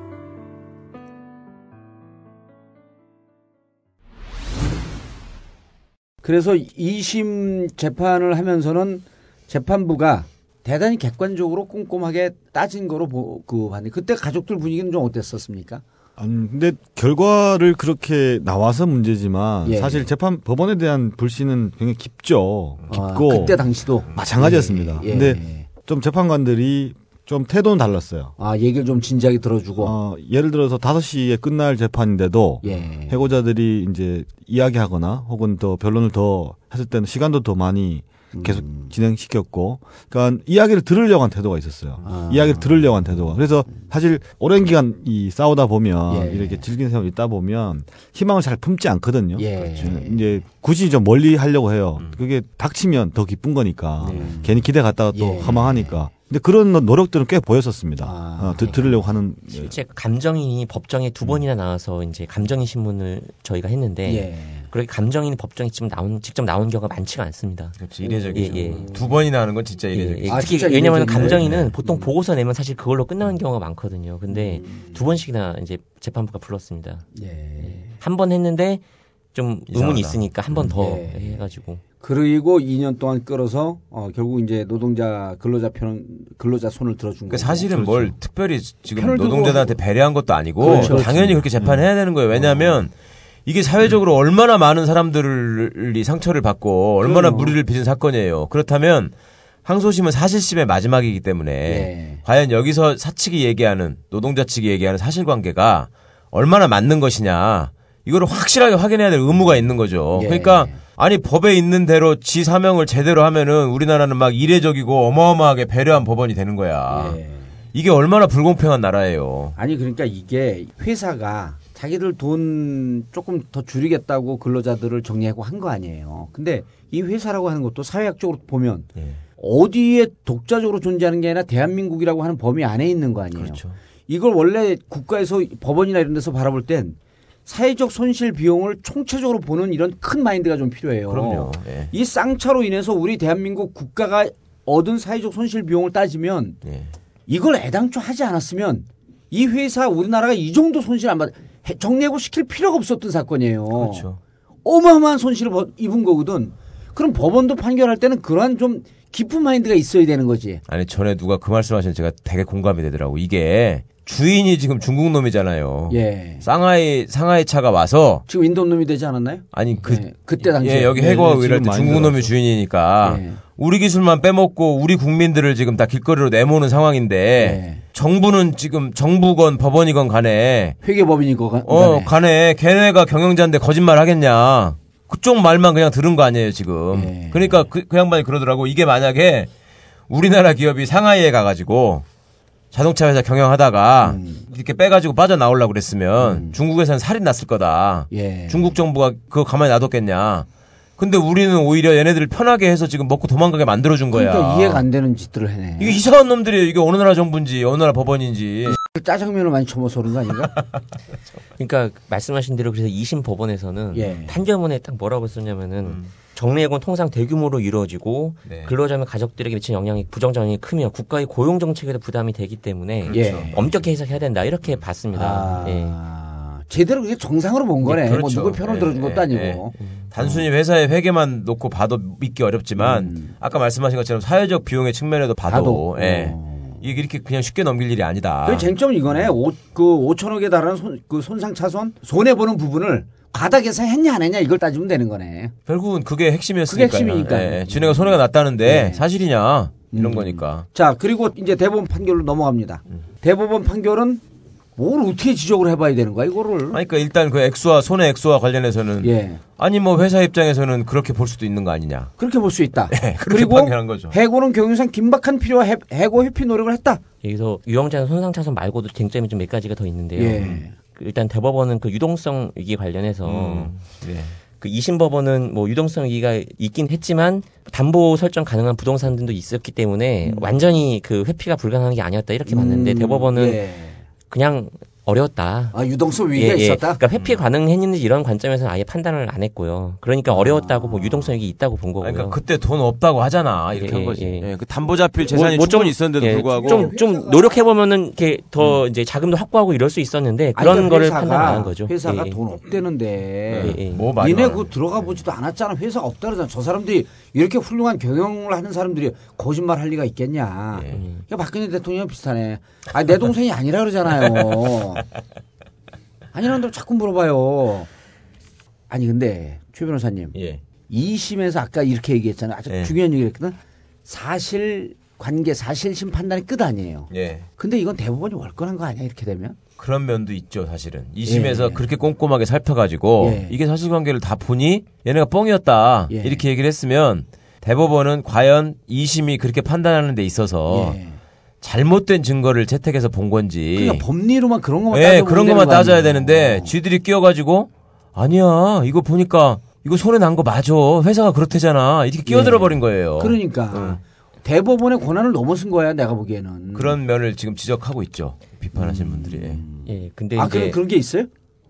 그래서 2심 재판을 하면서는 재판부가 대단히 객관적으로 꼼꼼하게 따진 거로 보, 그 봤는데 그때 가족들 분위기는 좀 어땠었습니까? 아니, 근데 결과를 그렇게 나와서 문제지만 예. 사실 재판 법원에 대한 불신은 굉장히 깊죠. 깊고 아, 그때 당시도 마찬가지였습니다. 예, 예. 근데 좀 재판관들이 좀 태도는 달랐어요. 아, 얘기를 좀 진지하게 들어주고. 어, 예를 들어서 5시에 끝날 재판인데도 예. 해고자들이 이제 이야기하거나 혹은 더 변론을 더 했을 때는 시간도 더 많이 계속 진행시켰고, 그러니까 이야기를 들으려고 한 태도가 있었어요. 아. 이야기를 들으려고 한 태도가. 그래서 사실 오랜 기간 이 싸우다 보면 예. 이렇게 즐긴 세월 있다 보면 희망을 잘 품지 않거든요. 예. 이제 굳이 좀 멀리 하려고 해요. 그게 닥치면 더 기쁜 거니까 괜히 기대 갔다가 또 예. 허망하니까. 근데 그런 노력들은 꽤 보였었습니다. 아. 어, 들, 들으려고 하는 예. 실제 감정인이 법정에 두 번이나 나와서 이제 감정인 신문을 저희가 했는데 예. 그렇게 감정인이 법정에 직접 나온 직접 나온 경우가 많지가 않습니다. 그렇지 이례적이죠. 예, 예. 두 번이나 하는 건 진짜 예, 이례적이죠. 예. 아, 특히 진짜 왜냐하면. 감정인은 네. 보통 보고서 내면 사실 그걸로 끝나는 경우가 많거든요. 근데 두 번씩이나 이제 재판부가 불렀습니다. 예. 한 번 했는데 좀 의문이 이상하다. 있으니까 한 번더 예. 해가지고 그리고 2년 동안 끌어서 어, 결국 이제 노동자 근로자 편 근로자 손을 들어준 그 거고. 사실은 뭘 특별히 지금 노동자들한테 배려한 것도 아니고 그렇죠. 당연히 그렇게 재판해야 되는 거예요. 왜냐하면 이게 사회적으로 얼마나 많은 사람들이 상처를 받고 얼마나 그럼요. 무리를 빚은 사건이에요. 그렇다면 항소심은 사실심의 마지막이기 때문에 예. 과연 여기서 사측이 얘기하는 노동자 측이 얘기하는 사실관계가 얼마나 맞는 것이냐 이거를 확실하게 확인해야 될 의무가 있는 거죠. 예. 그러니까 아니 법에 있는 대로 지 사명을 제대로 하면은 우리나라는 막 이례적이고 어마어마하게 배려한 법원이 되는 거야. 예. 이게 얼마나 불공평한 나라예요. 아니 그러니까 이게 회사가 자기들 돈 조금 더 줄이겠다고 근로자들을 정리하고 한 거 아니에요. 근데 이 회사라고 하는 것도 사회학적으로 보면 예. 어디에 독자적으로 존재하는 게 아니라 대한민국이라고 하는 범위 안에 있는 거 아니에요. 그렇죠. 이걸 원래 국가에서 법원이나 이런 데서 바라볼 땐 사회적 손실 비용을 총체적으로 보는 이런 큰 마인드가 좀 필요해요. 그럼요. 예. 이 쌍차로 인해서 우리 대한민국 국가가 얻은 사회적 손실 비용을 따지면 예. 이걸 애당초 하지 않았으면 이 회사 우리나라가 이 정도 손실 안 받, 해- 정리해고 시킬 필요가 없었던 사건이에요. 그렇죠. 어마어마한 손실을 버- 입은 거거든. 그럼 법원도 판결할 때는 그러한 좀 깊은 마인드가 있어야 되는 거지. 아니 전에 누가 그 말씀하신 제가 되게 공감이 되더라고. 이게 주인이 지금 중국 놈이잖아요. 예. 상하이 상하이 차가 와서 지금 인도 놈이 되지 않았나요? 아니 그 네, 그때 당시에. 예, 여기 네, 해고하고 네, 이럴 지금 때 중국 놈이. 주인이니까 네. 우리 기술만 빼먹고 우리 국민들을 지금 다 길거리로 내모는 상황인데 네. 정부는 지금 정부건 법원이건 간에 회계법인이고 가- 어 간에. 간에 걔네가 경영자인데 거짓말 하겠냐 그쪽 말만 그냥 들은 거 아니에요 지금 그러니까 그, 그 양반이 그러더라고 이게 만약에 우리나라 기업이 상하이에 가가지고 자동차 회사 경영하다가 음. 이렇게 빼가지고 빠져나오려고 그랬으면 중국에서는 살인 났을 거다 예. 중국 정부가 그거 가만히 놔뒀겠냐 근데 우리는 오히려 얘네들을 편하게 해서 지금 먹고 도망가게 만들어준 거야 그러니까 이해가 안 되는 짓들을 해내. 이게 이상한 놈들이에요 이게 어느 나라 정부인지 어느 나라 법원인지 짜장면을 많이 처먹어서 그런 거 아닌가? *laughs* 그러니까 말씀하신 대로 그래서 2심 법원에서는 예. 판결문에 딱 뭐라고 썼냐면은 정리해고는 통상 대규모로 이루어지고 네. 근로자면 가족들에게 미치는 영향이 부정적 영향이 크며 국가의 고용 정책에도 부담이 되기 때문에 예. 엄격히 해석해야 된다 이렇게 봤습니다. 예. 아, 제대로 그게 정상으로 본 거네. 뭐 누구 편을 예, 들어준 것도 예, 아니고. 예. 단순히 회사의 회계만 놓고 봐도 믿기 어렵지만 아까 말씀하신 것처럼 사회적 비용의 측면에도 봐도, 음. 봐도, 예. 어. 이게 이렇게 그냥 쉽게 넘길 일이 아니다. 그 쟁점은 이거네. 오, 그 5천억에 달하는 손, 그 손상 차손 손해 보는 부분을 과다 계산했냐 안 했냐 이걸 따지면 되는 거네. 결국은 그게 핵심이었으니까. 그게 핵심이니까. 네. 예. 지네가 손해가 났다는데 사실이냐 이런 거니까. 자 그리고 이제 대법원 판결로 넘어갑니다. 음. 대법원 판결은 뭘 어떻게 지적을 해봐야 되는 거야 이거를. 아니, 그러니까 일단 그 액수와 손해 액수와 관련해서는 예. 아니 뭐 회사 입장에서는 그렇게 볼 수도 있는 거 아니냐. 그렇게 볼 수 있다. 그렇게 그리고 판결한 거죠. 해고는 경영상 긴박한 필요와 해, 해고 회피 노력을 했다. 여기서 유형자는 손상차손 말고도 쟁점이 좀 몇 가지가 더 있는데요. 예. 그 일단 대법원은 그 유동성 위기 관련해서 음, 네. 그 2심 법원은 뭐 유동성 위기가 있긴 했지만 담보 설정 가능한 부동산 등도 있었기 때문에 완전히 그 회피가 불가능한 게 아니었다 이렇게 봤는데 음, 대법원은 예. 그냥 어려웠다. 아 유동성 위기가 있었다. 그러니까 회피 가능했는지 이런 관점에서는 아예 판단을 안 했고요. 그러니까 어려웠다고 뭐 유동성 위기 있다고 본 거고요. 그러니까 그때 돈 없다고 하잖아 이렇게 예, 한 거지. 예. 예, 그 담보 잡힐 재산이 뭐 충분히 좀, 있었는데도 예, 불구하고 좀, 좀 노력해 보면은 이렇게 더 이제 자금도 확보하고 이럴 수 있었는데 그런 아니, 그러니까 거를 회사가, 판단 안 한 거죠. 회사가 예, 예. 돈 없대는데 예, 예. 뭐 니네. 그 들어가 보지도 않았잖아. 회사가 없다 그러잖아. 저 사람들이 이렇게 훌륭한 경영을 하는 사람들이 거짓말 할 리가 있겠냐. 예. 야, 박근혜 대통령 비슷하네. 아, 내 동생이 아니라 그러잖아요. *laughs* *laughs* 아니라는데 자꾸 물어봐요. 아니 근데 최 변호사님. 예. 2심에서 아까 이렇게 얘기했잖아요. 아주 예. 중요한 얘기를 했거든. 사실 관계 사실심 판단이 끝 아니에요. 예. 근데 이건 대법원이 월권한 거 아니야 이렇게 되면? 그런 면도 있죠, 사실은. 2심에서 예. 그렇게 꼼꼼하게 살펴가지고 예. 이게 사실관계를 다 보니 얘네가 뻥이었다 예. 이렇게 얘기를 했으면 대법원은 과연 2심이 그렇게 판단하는 데 있어서 예. 잘못된 증거를 채택해서 본 건지 그러니까 법리로만 그런 것만 예, 따져보면 그런 되는 것만. 따져야 되는데 쥐들이 끼어가지고 아니야 이거 보니까 이거 손에 난거 맞아 회사가 그렇대잖아 이렇게 끼어들어 버린 거예요. 그러니까 대법원의 권한을 넘어선 거야 내가 보기에는. 그런 면을 지금 지적하고 있죠 비판하시는 분들이. 예, 근데 아 이제 그런 그런 게 있어요?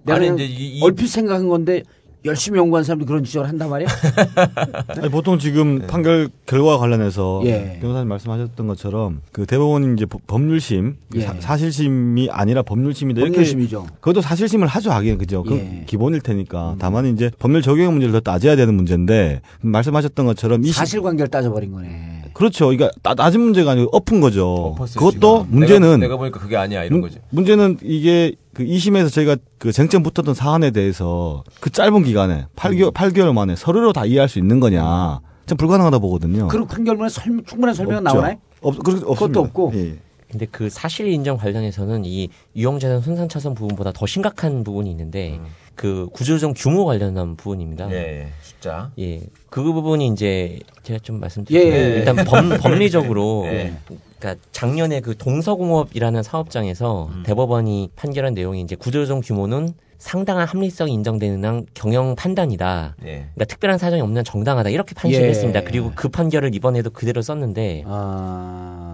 내가 아니, 그냥 이제 이- 이- 얼핏 생각한 건데 열심히 연구한 사람들이 그런 지적을 한단 말이야? *laughs* 아니, 보통 지금 판결 결과와 관련해서 예. 변호사님 말씀하셨던 것처럼 그 대법원이 이제 법- 법률심 예. 사, 사실심이 아니라 법률심이다 법률심이죠. 그것도 사실심을 하죠 하긴 그죠 그 예. 기본일 테니까 다만 이제 법률 적용 문제를 더 따져야 되는 문제인데 말씀하셨던 것처럼 사실관계를 따져버린 거네. 그렇죠 그러니까 따- 낮은 문제가 아니고 엎은 거죠 엎었어요, 그것도 지금. 문제는 내가, 내가 보니까 그게 아니야 이런 거지. 문제는 이게 그 2심에서 저희가 그 쟁점 붙었던 사안에 대해서 그 짧은 기간에 8개월, 8개월 만에 서류로 다 이해할 수 있는 거냐. 참 불가능하다 보거든요. 그런 판결문에 설명, 충분한 설명. 나오나요? 없, 그, 없습니다. 그것도 없고. 예. 근데 그 사실 인정 관련해서는 이 유형자산 손상 차선 부분보다 더 심각한 부분이 있는데 그 구조조정 규모 관련한 부분입니다. 예, 예. 숫자. 예. 그 부분이 이제 제가 좀 말씀드리면 예, 예. 일단 법, *laughs* 법리적으로 예. 그러니까 작년에 그 동서공업이라는 사업장에서 음. 대법원이 판결한 내용이 이제 구조조정 규모는 상당한 합리성이 인정되는 한 경영 판단이다. 예. 그러니까 특별한 사정이 없는 한 정당하다 이렇게 판시를 예. 했습니다. 그리고 그 판결을 이번에도 그대로 썼는데 아.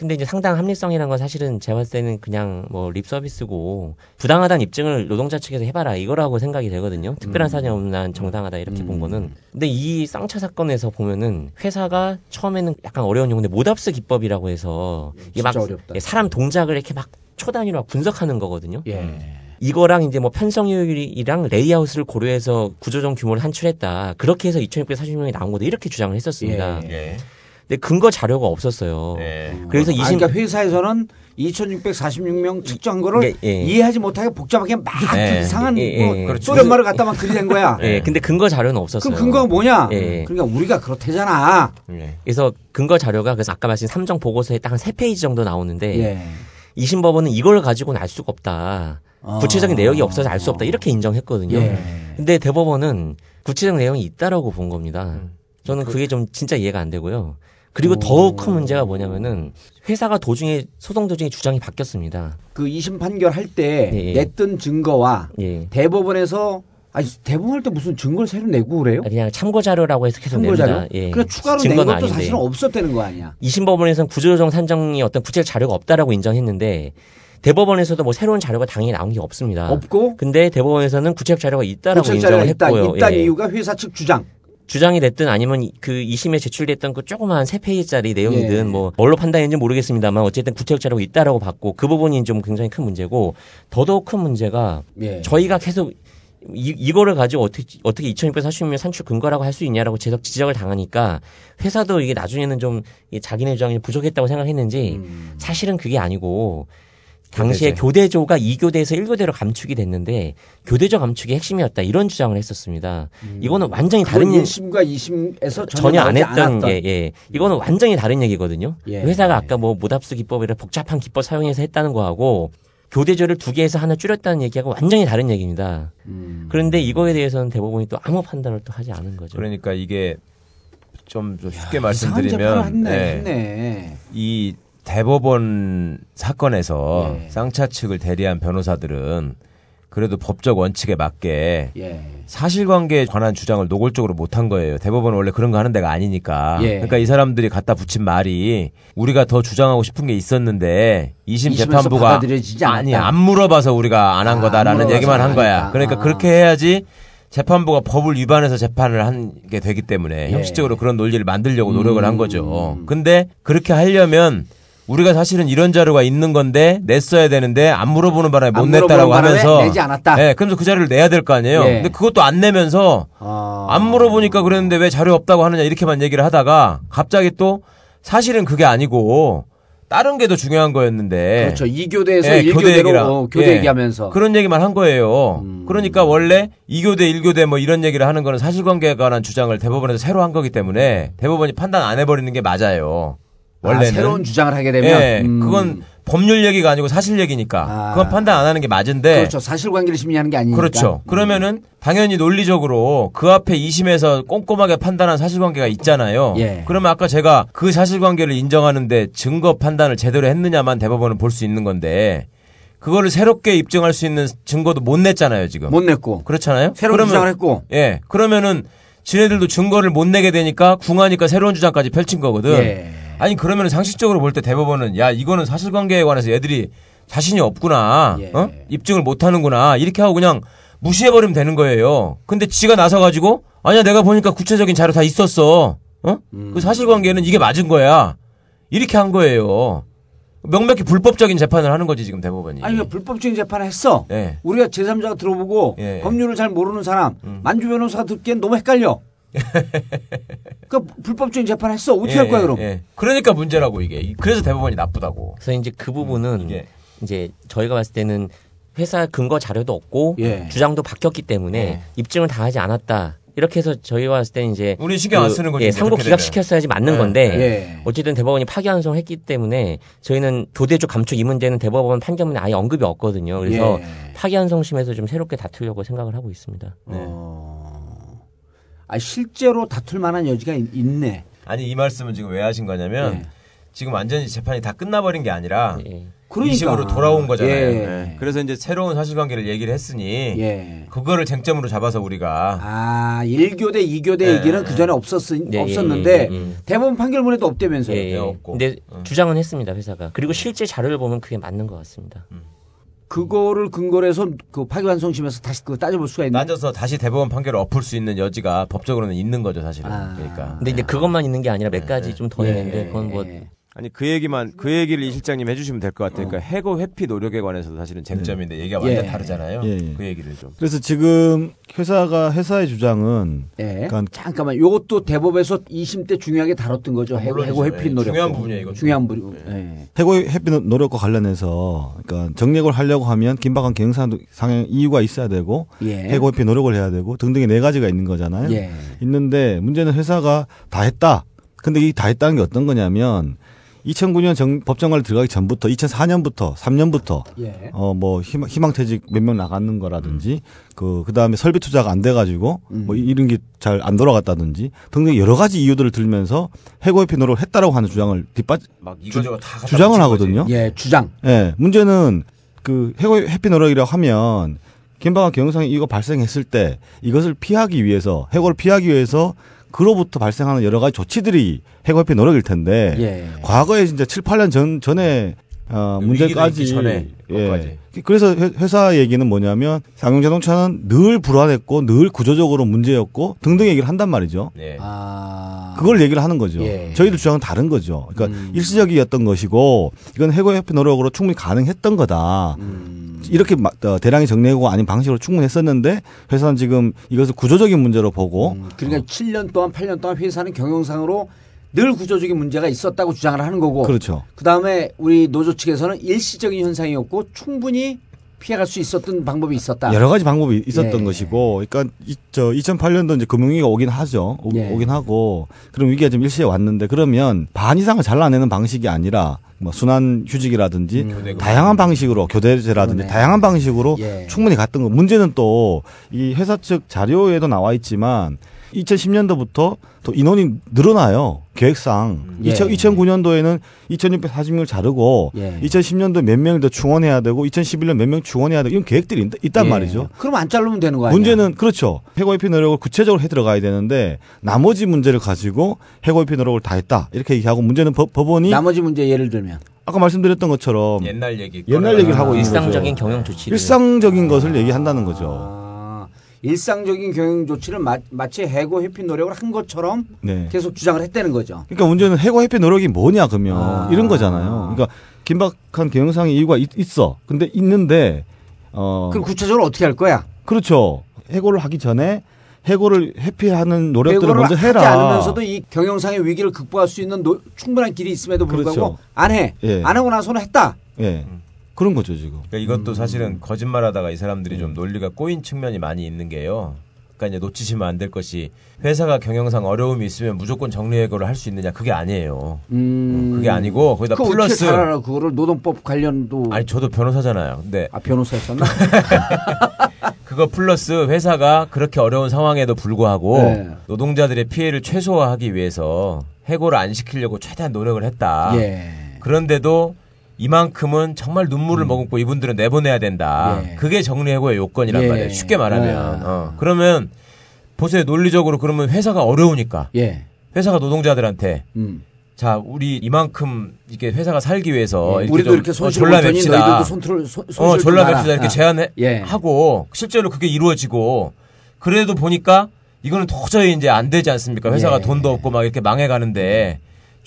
근데 이제 상당 합리성이라는 건 사실은 제가 봤을 때는 그냥 뭐 립 서비스고 부당하다는 입증을 노동자 측에서 해봐라 이거라고 생각이 되거든요. 특별한 음. 사정이 없는 한 정당하다 이렇게 본 거는. 근데 이 쌍차 사건에서 보면은 회사가 처음에는 약간 어려운 용어인데 MODAPTS 기법이라고 해서 이게 막 어렵다. 예, 사람 동작을 이렇게 막 초단위로 막 분석하는 거거든요. 예. 이거랑 이제 뭐 편성효율이랑 레이아웃을 고려해서 구조조정 규모를 산출했다. 그렇게 해서 2,640명이 나온 거다. 이렇게 주장을 했었습니다. 예. 근데 근거 자료가 없었어요. 그래서 아, 20 그러니까 회사에서는 2,646명 측정한 거를 예, 예. 이해하지 못하게 복잡하게 막 예. 이상한 예, 예, 뭐 예. 그렇죠. 소련말을 갖다 막 들이댄 거야. *laughs* 예, 근데 근거 자료는 없었어요. 그럼 근거가 뭐냐? 예. 그러니까 우리가 그렇대잖아. 그래서 근거 자료가 그래서 아까 말씀 삼정 보고서에 딱한세 페이지 정도 나오는데 예. 이심 법원은 이걸 가지고는 알 수가 없다. 아. 구체적인 내역이 없어서 알 수 없다. 이렇게 인정했거든요. 예. 근데 대법원은 구체적 내용이 있다라고 본 겁니다. 음. 저는 그게 좀 진짜 이해가 안 되고요. 그리고 더욱 큰 문제가 뭐냐면은 회사가 도중에 소송 도중에 주장이 바뀌었습니다. 그 2심 판결할 때 예, 예. 냈던 증거와 예. 대법원에서 아니 대법원 할때 무슨 증거를 새로 내고 그래요? 그냥 참고 자료라고 해서 계속 참고 자료? 예. 그러니까 추가로 낸 것도 아닌데. 사실은 없었다는 거 아니야. 이심 법원에서는 구조조정 산정이 어떤 구체적 자료가 없다라고 인정했는데 대법원에서도 뭐 새로운 자료가 당연히 나온 게 없습니다. 없고 근데 대법원에서는 구체적 자료가 있다라고 구체적 인정을 자료가 있다. 했고요. 있다 예. 이유가 회사 측 주장. 주장이 됐든 아니면 그 2심에 제출됐던 그 조그마한 세 페이지짜리 내용이든 예. 뭐 뭘로 판단했는지 모르겠습니다만 어쨌든 구체적 자료가 있다라고 봤고 그 부분이 좀 굉장히 큰 문제고 더더욱 큰 문제가 예. 저희가 계속 이, 이거를 가지고 어떻게, 어떻게 2640명 산출 근거라고 할 수 있냐라고 계속 지적을 당하니까 회사도 이게 나중에는 좀이 자기네 주장이 부족했다고 생각했는지 음. 사실은 그게 아니고 당시에 교대조가 2교대에서 1교대로 감축이 됐는데 교대조 감축이 핵심이었다 이런 주장을 했었습니다. 이거는 완전히 다른 얘기- 1심과 2심에서 전혀 안 했던 않았던. 게, 예. 이거는 완전히 다른 얘기거든요. 예. 회사가 아까 뭐 모답수 기법이라 복잡한 기법 사용해서 했다는 거하고 교대조를 두 개에서 하나 줄였다는 얘기하고 완전히 다른 얘기입니다. 음. 그런데 이거에 대해서는 대법원이 또 아무 판단을 또 하지 않은 거죠. 그러니까 이게 좀 쉽게 이상한 재판을 말씀드리면 했네. 네. 했네. 이 대법원 사건에서 예. 쌍차 측을 대리한 변호사들은 그래도 법적 원칙에 맞게 예. 사실관계에 관한 주장을 노골적으로 못한 거예요. 대법원은 원래 그런 거 하는 데가 아니니까. 예. 그러니까 이 사람들이 갖다 붙인 말이 우리가 더 주장하고 싶은 게 있었는데 2심 이심에서 재판부가. 아니 안 물어봐서 우리가 안한 아, 거다라는 물어봐서 얘기만 한안 거야. 하니까. 그러니까 아. 그렇게 해야지 재판부가 법을 위반해서 재판을 한 게 되기 때문에 예. 형식적으로 그런 논리를 만들려고 노력을 한 음. 거죠. 근데 그렇게 하려면 우리가 사실은 이런 자료가 있는 건데 냈어야 되는데 안 물어보는 바람에 못안 냈다라고 하면서 내지 않았다. 네, 그러면서 그 자료를 내야 될 거 아니에요. 예. 근데 그것도 안 내면서 아. 안 물어보니까 그랬는데 왜 자료 없다고 하느냐 이렇게만 얘기를 하다가 갑자기 또 사실은 그게 아니고 다른 게 더 중요한 거였는데. 그렇죠. 이교대에서 예, 일 교대 얘기랑. 어, 교대 예. 얘기하면서. 음. 그런 얘기만 한 거예요. 그러니까 원래 2교대, 1교대 뭐 이런 얘기를 하는 거는 사실관계에 관한 주장을 대법원에서 새로 한 거기 때문에 대법원이 판단 안 해버리는 게 맞아요. 원래는. 아, 새로운 주장을 하게 되면 예, 음. 그건 법률 얘기가 아니고 사실 얘기니까 아. 그건 판단 안 하는 게 맞은데 그렇죠. 사실관계를 심리하는 게 아니니까. 그렇죠. 그러면은 당연히 논리적으로 그 앞에 2심에서 꼼꼼하게 판단한 사실관계가 있잖아요. 예. 그러면 아까 제가 그 사실관계를 인정하는데 증거 판단을 제대로 했느냐만 대법원은 볼 수 있는 건데 그거를 새롭게 입증할 수 있는 증거도 못 냈잖아요, 지금. 못 냈고. 그렇잖아요. 새로운 그러면- 주장을 했고. 예. 그러면은 지네들도 증거를 못 내게 되니까 궁하니까 새로운 주장까지 펼친 거거든. 예. 아니 그러면 상식적으로 볼 때 대법원은 야 이거는 사실관계에 관해서 얘들이 자신이 없구나, 예. 어? 입증을 못 하는구나 이렇게 하고 그냥 무시해버리면 되는 거예요. 근데 지가 나서 가지고 아니야 내가 보니까 구체적인 자료 다 있었어, 어? 음. 그 사실관계는 이게 맞은 거야. 이렇게 한 거예요. 명백히 불법적인 재판을 하는 거지 지금 대법원이. 아니, 그 불법적인 재판을 했어. 예. 우리가 제3자가 들어보고 예. 음. 법률을 잘 모르는 사람, 만주 변호사가 듣기엔 너무 헷갈려. *laughs* 그 불법적인 재판을 했어. 어떻게 할 거야, 예, 그럼? 예. 그러니까 문제라고 이게. 그래서 대법원이 나쁘다고. 그래서 이제 그 부분은 이게. 이제 저희가 봤을 때는 회사 근거 자료도 없고 예. 주장도 바뀌었기 때문에 예. 입증을 다 하지 않았다. 이렇게 해서 저희가 봤을 때는 이제 우리 신경 안 쓰는 거지, 예, 상고 기각시켰어야지 맞는 예. 건데 예. 어쨌든 대법원이 파기환송했기 때문에 저희는 교대적 감축 이 문제는 대법원 판결문에 아예 언급이 없거든요. 그래서 예. 파기환송심에서 좀 새롭게 다투려고 생각을 하고 있습니다. 아, 실제로 다툴 만한 여지가 있, 네 아니 이 말씀은 지금 왜 하신 거냐면 예. 지금 완전히 재판이 다 끝나버린 게 아니라 그러니까. 이 식으로 돌아온 거잖아요. 예. 예. 그래서 이제 새로운 사실관계를 얘기를 했으니 예. 그거를 쟁점으로 잡아서 우리가 아, 1교대, 2교대 예. 얘기는 그 전에 없었, 예, 없었는데 예, 예, 예. 대법원 판결문에도 없다면서요. 예, 예. 근데 주장은 했습니다 회사가. 그리고 실제 자료를 보면 그게 맞는 것 같습니다. 그거를 근거로 해서 그 파기환송심에서 다시 그 따져볼 수가 있는. 따져서 다시 대법원 판결을 엎을 수 있는 여지가 법적으로는 있는 거죠 사실은. 그러니까. 근데 이제 그것만 있는 게 아니라 몇 가지 좀 더 있는데 그건 뭐 아니 그 얘기만 그 얘기를 이 실장님 해주시면 될 것 같아요. 그러니까 해고 회피 노력에 관해서도 사실은 쟁점인데 얘기가 완전 예. 다르잖아요. 예, 예. 그 얘기를 좀. 그래서 지금 회사가 회사의 주장은 예. 그러니까 잠깐만, 요것도 대법에서 2심 때 중요하게 다뤘던 거죠. 해고. 해고 회피 예, 노력. 중요한 부분이에요, 이것도. 중요한 부분. 예. 해고 회피 노력과 관련해서 그러니까 정력을 하려고 하면 긴박한 경상 상행 이유가 있어야 되고 예. 해고 회피 노력을 해야 되고 등등의 네 가지가 있는 거잖아요. 예. 있는데 문제는 회사가 다 했다. 근데 이 다 했다는 게 어떤 거냐면 2009년 정, 법정관리 들어가기 전부터 2004년부터 3년부터 예. 어뭐 희망, 퇴직 몇 명 나가는 거라든지 그 그다음에 설비 투자가 안 돼 가지고 음. 뭐 이런 게 잘 안 돌아갔다든지 등등 여러 가지 이유들을 들면서 해고 회피 노력을 했다라고 하는 주장을 뒷받 막 주장을 붙인 하거든요. 거지. 예, 주장. 예, 문제는 그 해고 해피 노력이라고 하면 긴박한 경영상이 이거 발생했을 때 이것을 피하기 위해서 해고를 피하기 위해서 그로부터 발생하는 여러 가지 조치들이 해고 회피 노력일 텐데 예. 과거에 진짜 7, 8년 전 전에 어그 문제까지 전에 것까지. 예. 그래서 회- 회사 얘기는 뭐냐면 상용자동차는 늘 불안했고 늘 구조적으로 문제였고 등등 얘기를 한단 말이죠. 네. 아. 그걸 얘기를 하는 거죠. 예. 저희들 주장은 다른 거죠. 그러니까 음. 일시적이었던 것이고 이건 해고 협회 노력으로 충분히 가능했던 거다. 음. 이렇게 마- 어, 대량의 정리해고 아닌 방식으로 충분했었는데 회사는 지금 이것을 구조적인 문제로 보고 그러니까 7년 동안 8년 동안 회사는 경영상으로 늘 구조적인 문제가 있었다고 주장을 하는 거고. 그렇죠. 그 다음에 우리 노조 측에서는 일시적인 현상이었고 충분히 피해갈 수 있었던 방법이 있었다. 여러 가지 방법이 있었던 예. 것이고, 그러니까 이, 저 2008년도 이제 금융위기가 오긴 하죠. 오, 예. 긴 하고 그럼 위기가 좀 일시에 왔는데 그러면 반 이상을 잘라내는 방식이 아니라 뭐 순환 휴직이라든지 다양한 방식으로 교대제라든지 그러네. 다양한 방식으로 예. 충분히 갔던 거. 문제는 또 이 회사 측 자료에도 나와 있지만 2010년도부터 또 인원이 늘어나요. 계획상. 예. 2000, 2009년도에는 2640명을 자르고 예. 2010년도 몇 명을 더 충원해야 되고 2011년 몇 명 충원해야 되고 이런 계획들이 있, 있단 예. 말이죠. 그럼 안 자르면 되는 거 아니야? 문제는 그렇죠. 해고회피 노력을 구체적으로 해 들어가야 되는데 나머지 문제를 가지고 해고회피 노력을 다 했다 이렇게 얘기하고 문제는 법, 법원이 나머지 문제 예를 들면 아까 말씀드렸던 것처럼 옛날 얘기. 옛날 얘기를 하고 있는 일상적인 거죠. 경영 조치들. 일상적인 것을 얘기한다는 거죠. 아, 일상적인 경영 조치를 마, 마치 해고 회피 노력을 한 것처럼 네. 계속 주장을 했다는 거죠. 그러니까 문제는 해고 회피 노력이 뭐냐 그러면 아. 이런 거잖아요. 그러니까 긴박한 경영상의 이유가 있, 있어. 근데 있는데 어 그럼 구체적으로 어떻게 할 거야? 그렇죠. 해고를 하기 전에 해고를 회피하는 노력들을 먼저 해라. 하지 않으면서도 이 경영상의 위기를 극복할 수 있는 노- 충분한 길이 있음에도 불구하고 그렇죠. 안 해. 예. 안 하고 나서는 했다. 예. 그런 거죠 지금. 그러니까 이것도 사실은 거짓말하다가 이 사람들이 좀 논리가 꼬인 측면이 많이 있는 게요. 그러니까 이제 놓치시면 안 될 것이 회사가 경영상 어려움이 있으면 무조건 정리해고를 할 수 있느냐 그게 아니에요. 음. 그게 아니고 거기다 그거 플러스 어떻게 잘 알아? 그거를 노동법 관련도 아니 저도 변호사잖아요. 근데 아 변호사였었나? *laughs* 그거 플러스 회사가 그렇게 어려운 상황에도 불구하고 네. 노동자들의 피해를 최소화하기 위해서 해고를 안 시키려고 최대한 노력을 했다. 예. 그런데도 이만큼은 정말 눈물을 머금고 이분들은 내보내야 된다. 음. 예. 그게 정리해고의 요건이란 예. 말이에요. 쉽게 말하면. 아. 어. 그러면 보세요. 논리적으로 그러면 회사가 어려우니까. 예. 회사가 노동자들한테 음. 자, 우리 이만큼 이게 회사가 살기 위해서 예. 이렇게 우리도 좀 이렇게 어, 손실 졸라 보더니 맵시다. 너희들도 손틀- 손- 손실 어, 좀 졸라 봐라. 맵시다 이렇게 아. 제안하고 실제로 그게 이루어지고 그래도 보니까 이거는 도저히 이제 안 되지 않습니까? 회사가 예. 돈도 없고 막 이렇게 망해 가는데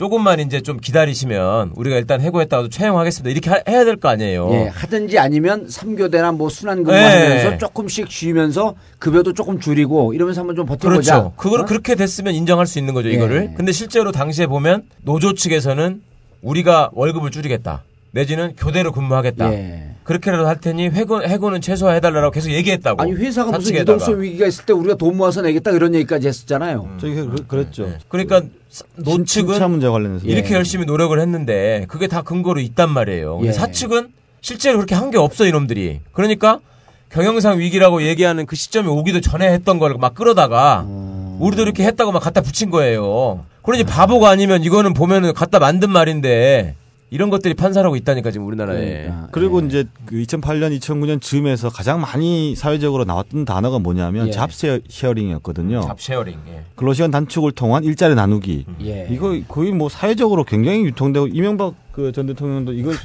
조금만 이제 좀 기다리시면 우리가 일단 해고했다가도 채용하겠습니다. 이렇게 하- 해야 될 거 아니에요. 예, 하든지 아니면 3교대나 뭐 순환 예. 근무하면서 조금씩 쉬면서 급여도 조금 줄이고 이러면서 한번 좀 버텨보자. 그렇죠. 그걸 그렇게 됐으면 인정할 수 있는 거죠, 이거를. 예. 근데 실제로 당시에 보면 노조 측에서는 우리가 월급을 줄이겠다. 내지는 교대로 근무하겠다. 예. 그렇게라도 할 테니 해고, 해고는 최소화해달라고 계속 얘기했다고. 아니 회사가 무슨. 유동성 위기가 있을 때 우리가 돈 모아서 내겠다 이런 얘기까지 했었잖아요. 저기 그, 그랬죠. 그러니까 노측은 신차 문제 관련해서 이렇게 예. 열심히 노력을 했는데 그게 다 근거로 있단 말이에요. 예. 사측은 실제로 그렇게 한 게 없어 이놈들이. 그러니까 경영상 위기라고 얘기하는 그 시점이 오기도 전에 했던 걸 막 끌어다가 우리도 이렇게 했다고 막 갖다 붙인 거예요. 그러니 바보가 아니면 이거는 보면은 갖다 만든 말인데 이런 것들이 판사라고 있다니까 지금 우리나라에. 그리고 이제 그 2008년, 2009년 즈음에서 가장 많이 사회적으로 나왔던 단어가 뭐냐면 예. job sharing이었거든요. job sharing. 예. 근로시간 단축을 통한 일자리 나누기. 예. 이거 거의 뭐 사회적으로 굉장히 유통되고 이명박 그 전 대통령도 이걸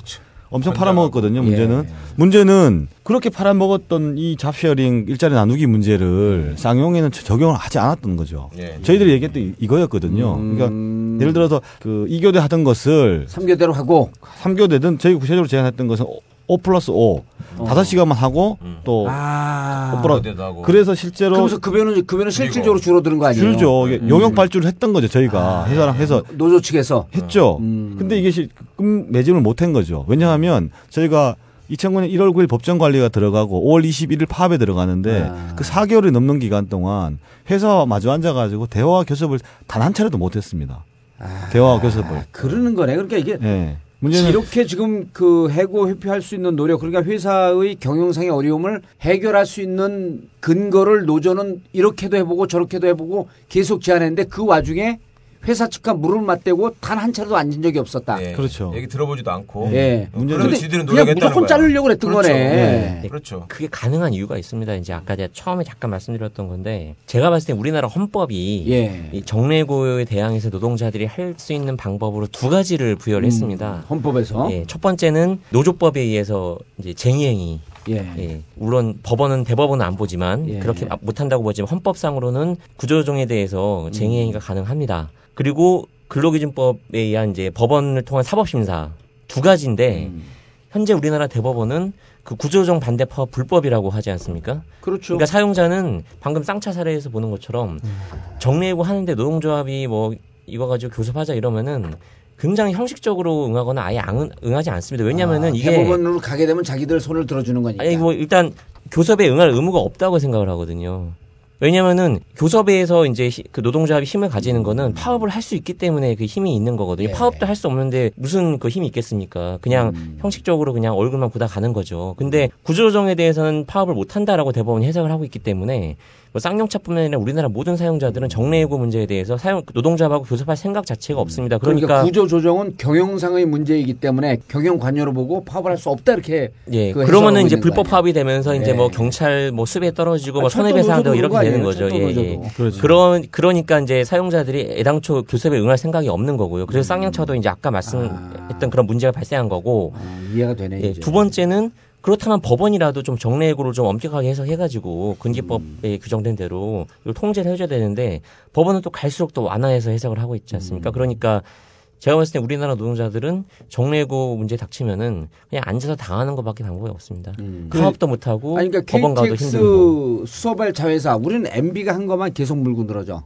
엄청 팔아먹었거든요. 문제는 예. 문제는 그렇게 팔아먹었던 이 job sharing 일자리 나누기 문제를 쌍용에는 적용을 하지 않았던 거죠. 예. 저희들이 얘기했던 이- 이거였거든요. 음. 그러니까 예를 들어서 그 2교대 하던 것을 3교대로 하고 3교대든 저희 구체적으로 제안했던 것은 5 플러스 5 다섯 시간만 하고 또 아. 5 플러스 교대도 하고. 그래서 실제로 그러면서 급여는 급여는 실질적으로 줄어드는 거 아니에요? 줄죠. 음. 용역 발주를 했던 거죠. 저희가 회사랑 해서 노조 측에서 했죠. 음. 근데 이게 시- 금 매짐을 못 한 거죠. 왜냐하면 저희가 2009년 1월 9일 법정 관리가 들어가고 5월 21일 파업에 들어가는데 아. 그 4개월이 넘는 기간 동안 회사와 마주 앉아가지고 대화 교섭을 단 한 차례도 못했습니다. 대화 교섭을. 그러는 거네. 그러니까 이게 예. 문제는 이렇게 지금 그 해고 회피할 수 있는 노력 그러니까 회사의 경영상의 어려움을 해결할 수 있는 근거를 노조는 이렇게도 해보고 저렇게도 해보고 계속 제안했는데 그 와중에 회사 측과 물을 맞대고 단 한 차례도 앉은 적이 없었다. 그렇죠. 얘기 들어보지도 않고. 예. 그래도 근데 지들은 그냥 노력했다는 무조건. 자르려고 그랬던 그렇죠. 거네. 네. 그렇죠. 그게 가능한 이유가 있습니다. 이제 아까 제가 처음에 잠깐 말씀드렸던 건데 제가 봤을 때 우리나라 헌법이 예. 이 정례고에 대항해서 노동자들이 할 수 있는 방법으로 두 가지를 부여를 음, 했습니다. 헌법에서 예, 첫 번째는 노조법에 의해서 이제 쟁의행위. 예. 물론 법원은 대법원은 안 보지만 예. 그렇게 못한다고 보지만 헌법상으로는 구조조정에 대해서 쟁의행위가 가능합니다. 그리고 근로기준법에 의한 이제 법원을 통한 사법심사 두 가지인데 음. 현재 우리나라 대법원은 그 구조조정 반대 파업 불법이라고 하지 않습니까? 그렇죠. 그러니까 사용자는 방금 쌍차 사례에서 보는 것처럼 정리해고 하는데 노동조합이 뭐 이거 가지고 교섭하자 이러면은 굉장히 형식적으로 응하거나 아예 안, 응하지 않습니다. 왜냐면은 아, 이게 대법원으로 가게 되면 자기들 손을 들어주는 거니까. 아니 뭐 일단 교섭에 응할 의무가 없다고 생각을 하거든요. 왜냐면은 교섭에서 이제 히- 그 노동조합이 힘을 가지는 거는 파업을 할 수 있기 때문에 그 힘이 있는 거거든요. 파업도 할 수 없는데 무슨 그 힘이 있겠습니까? 그냥 형식적으로 그냥 얼굴만 보다 가는 거죠. 근데 구조조정에 대해서는 파업을 못 한다라고 대법원이 해석을 하고 있기 때문에 뭐 쌍용차뿐만 아니라 우리나라 모든 사용자들은 정례해고 문제에 대해서 사용 노동조합하고 교섭할 생각 자체가 없습니다. 그러니까, 그러니까, 구조 조정은 경영상의 문제이기 때문에 경영 관여로 보고 파업을 할 수 없다 이렇게 예, 그 그러면은 이제 불법 거 파업이 되면서 이제 예. 뭐 경찰 뭐 수배 떨어지고 아, 뭐 손해배상도 이렇게 되는 아니에요? 거죠. 예, 예. 그렇죠. 그런 그러니까 이제 사용자들이 애당초 교섭에 응할 생각이 없는 거고요. 그래서 쌍용차도 이제 아까 말씀했던 그런 문제가 발생한 거고. 이해가 되네. 예, 이제. 두 번째는 그렇다면 법원이라도 좀 정례해고를 좀 엄격하게 해석해가지고 근기법에 음. 규정된 대로 이걸 통제를 해줘야 되는데 법원은 또 갈수록 또 완화해서 해석을 하고 있지 음. 않습니까? 그러니까 제가 봤을 때 우리나라 노동자들은 정례고 문제 닥치면은 그냥 앉아서 당하는 것밖에 방법이 없습니다. 파업도 못 하고 음. 아니, 그러니까 법원 가도 힘들고. 수소발 자회사 우리는 MB가 한 것만 계속 물고 늘어져.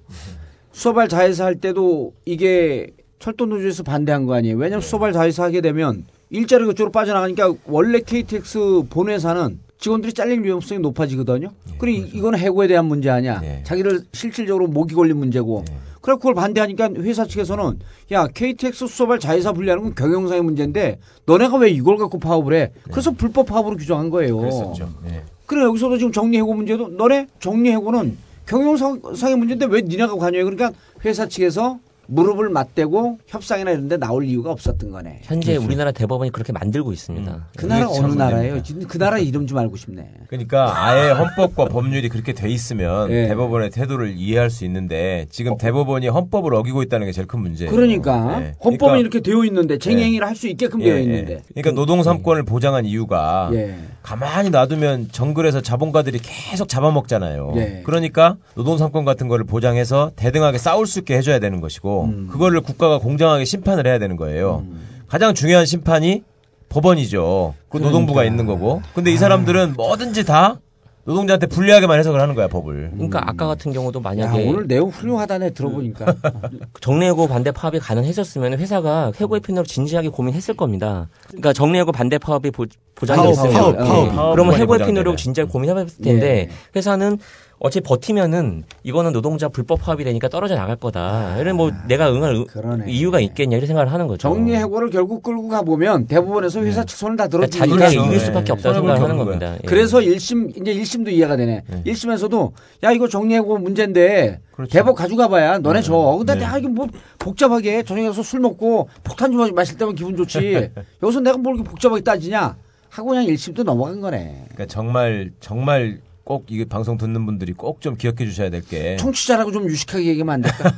수소발 자회사 할 때도 이게 철도 노조에서 반대한 거 아니에요. 왜냐하면 수소발 자회사 하게 되면 일자리 그쪽으로 빠져나가니까 원래 KTX 본회사는 직원들이 잘릴 위험성이 높아지거든요. 그리고 이- 이거는 해고에 대한 문제 아니야. 자기를 실질적으로 목이 걸린 문제고. 그래 그걸 반대하니까 회사 측에서는 야 KTX 수소발 자회사 분리하는 건 경영상의 문제인데 너네가 왜 이걸 갖고 파업을 해? 그래서 불법 파업으로 규정한 거예요. 그랬었죠. 예. 그래 여기서도 지금 정리해고 문제도 너네 정리해고는 경영상의 문제인데 왜 니네가 관여해? 그러니까 회사 측에서 무릎을 맞대고 협상이나 이런 데 나올 이유가 없었던 거네. 현재 우리나라 대법원이 그렇게 만들고 있습니다. 그 나라 어느 나라예요? 그 나라 이름 좀 알고 싶네. 그러니까 아예 헌법과 법률이 그렇게 돼 있으면 예. 대법원의 태도를 이해할 수 있는데 지금 대법원이 헌법을 어기고 있다는 게 제일 큰 문제예요. 그러니까 예. 헌법은 그러니까- 이렇게 되어 있는데 쟁행위를 할 수 있게끔 예, 되어 예. 있는데. 그러니까 노동 삼권을 보장한 이유가 예. 가만히 놔두면 정글에서 자본가들이 계속 잡아먹잖아요. 네. 그러니까 노동 삼권 같은 거를 보장해서 대등하게 싸울 수 있게 해줘야 되는 것이고 음. 그거를 국가가 공정하게 심판을 해야 되는 거예요. 가장 중요한 심판이 법원이죠. 그 노동부가 있는 거고. 근데 이 사람들은 뭐든지 다 노동자한테 불리하게 만 해석을 하는 거야 법을. 그러니까 아까 같은 경우도 야, 만약에 오늘 내용 훌륭하다네 들어보니까. *laughs* 정례해고 반대 파업이 가능했었으면 회사가 해고의 편으로 진지하게 고민했을 겁니다. 그러니까 정례해고 반대 파업이 보, 장이 파업, 됐으면 파업, 예. 파업. 그러면 해고의. 편으로 진지하게 고민해봤을 텐데 예. 회사는 어차피 버티면은 이거는 노동자 불법 파업이 되니까 떨어져 나갈 거다. 이런 뭐 내가 응할 의- 그러네. 이유가 있겠냐 이런 생각을 하는 거죠. 정리 해고를 결국 끌고 가 보면 대부분에서 회사 측 손을 다 그러니까 들어주니까. 자기가 이길 수밖에 없다고 손해볼 생각을 게 하는 없는 겁니다. 예. 그래서 1심 이제 1심도 이해가 되네. 1심에서도 야 이거 정리 해고 문제인데 대법 가져가 봐야 너네 줘. 근데 내가 이게 뭐 복잡하게 저녁에 가서 술 먹고 폭탄 좀 마실 때면 기분 좋지. *laughs* 여기서 내가 뭘 이렇게 복잡하게 따지냐 하고 그냥 1심도 넘어간 거네. 그러니까 정말 정말 꼭 이게 방송 듣는 분들이 꼭 좀 기억해 주셔야 될 게 청취자라고 좀 유식하게 얘기하면 안 될까?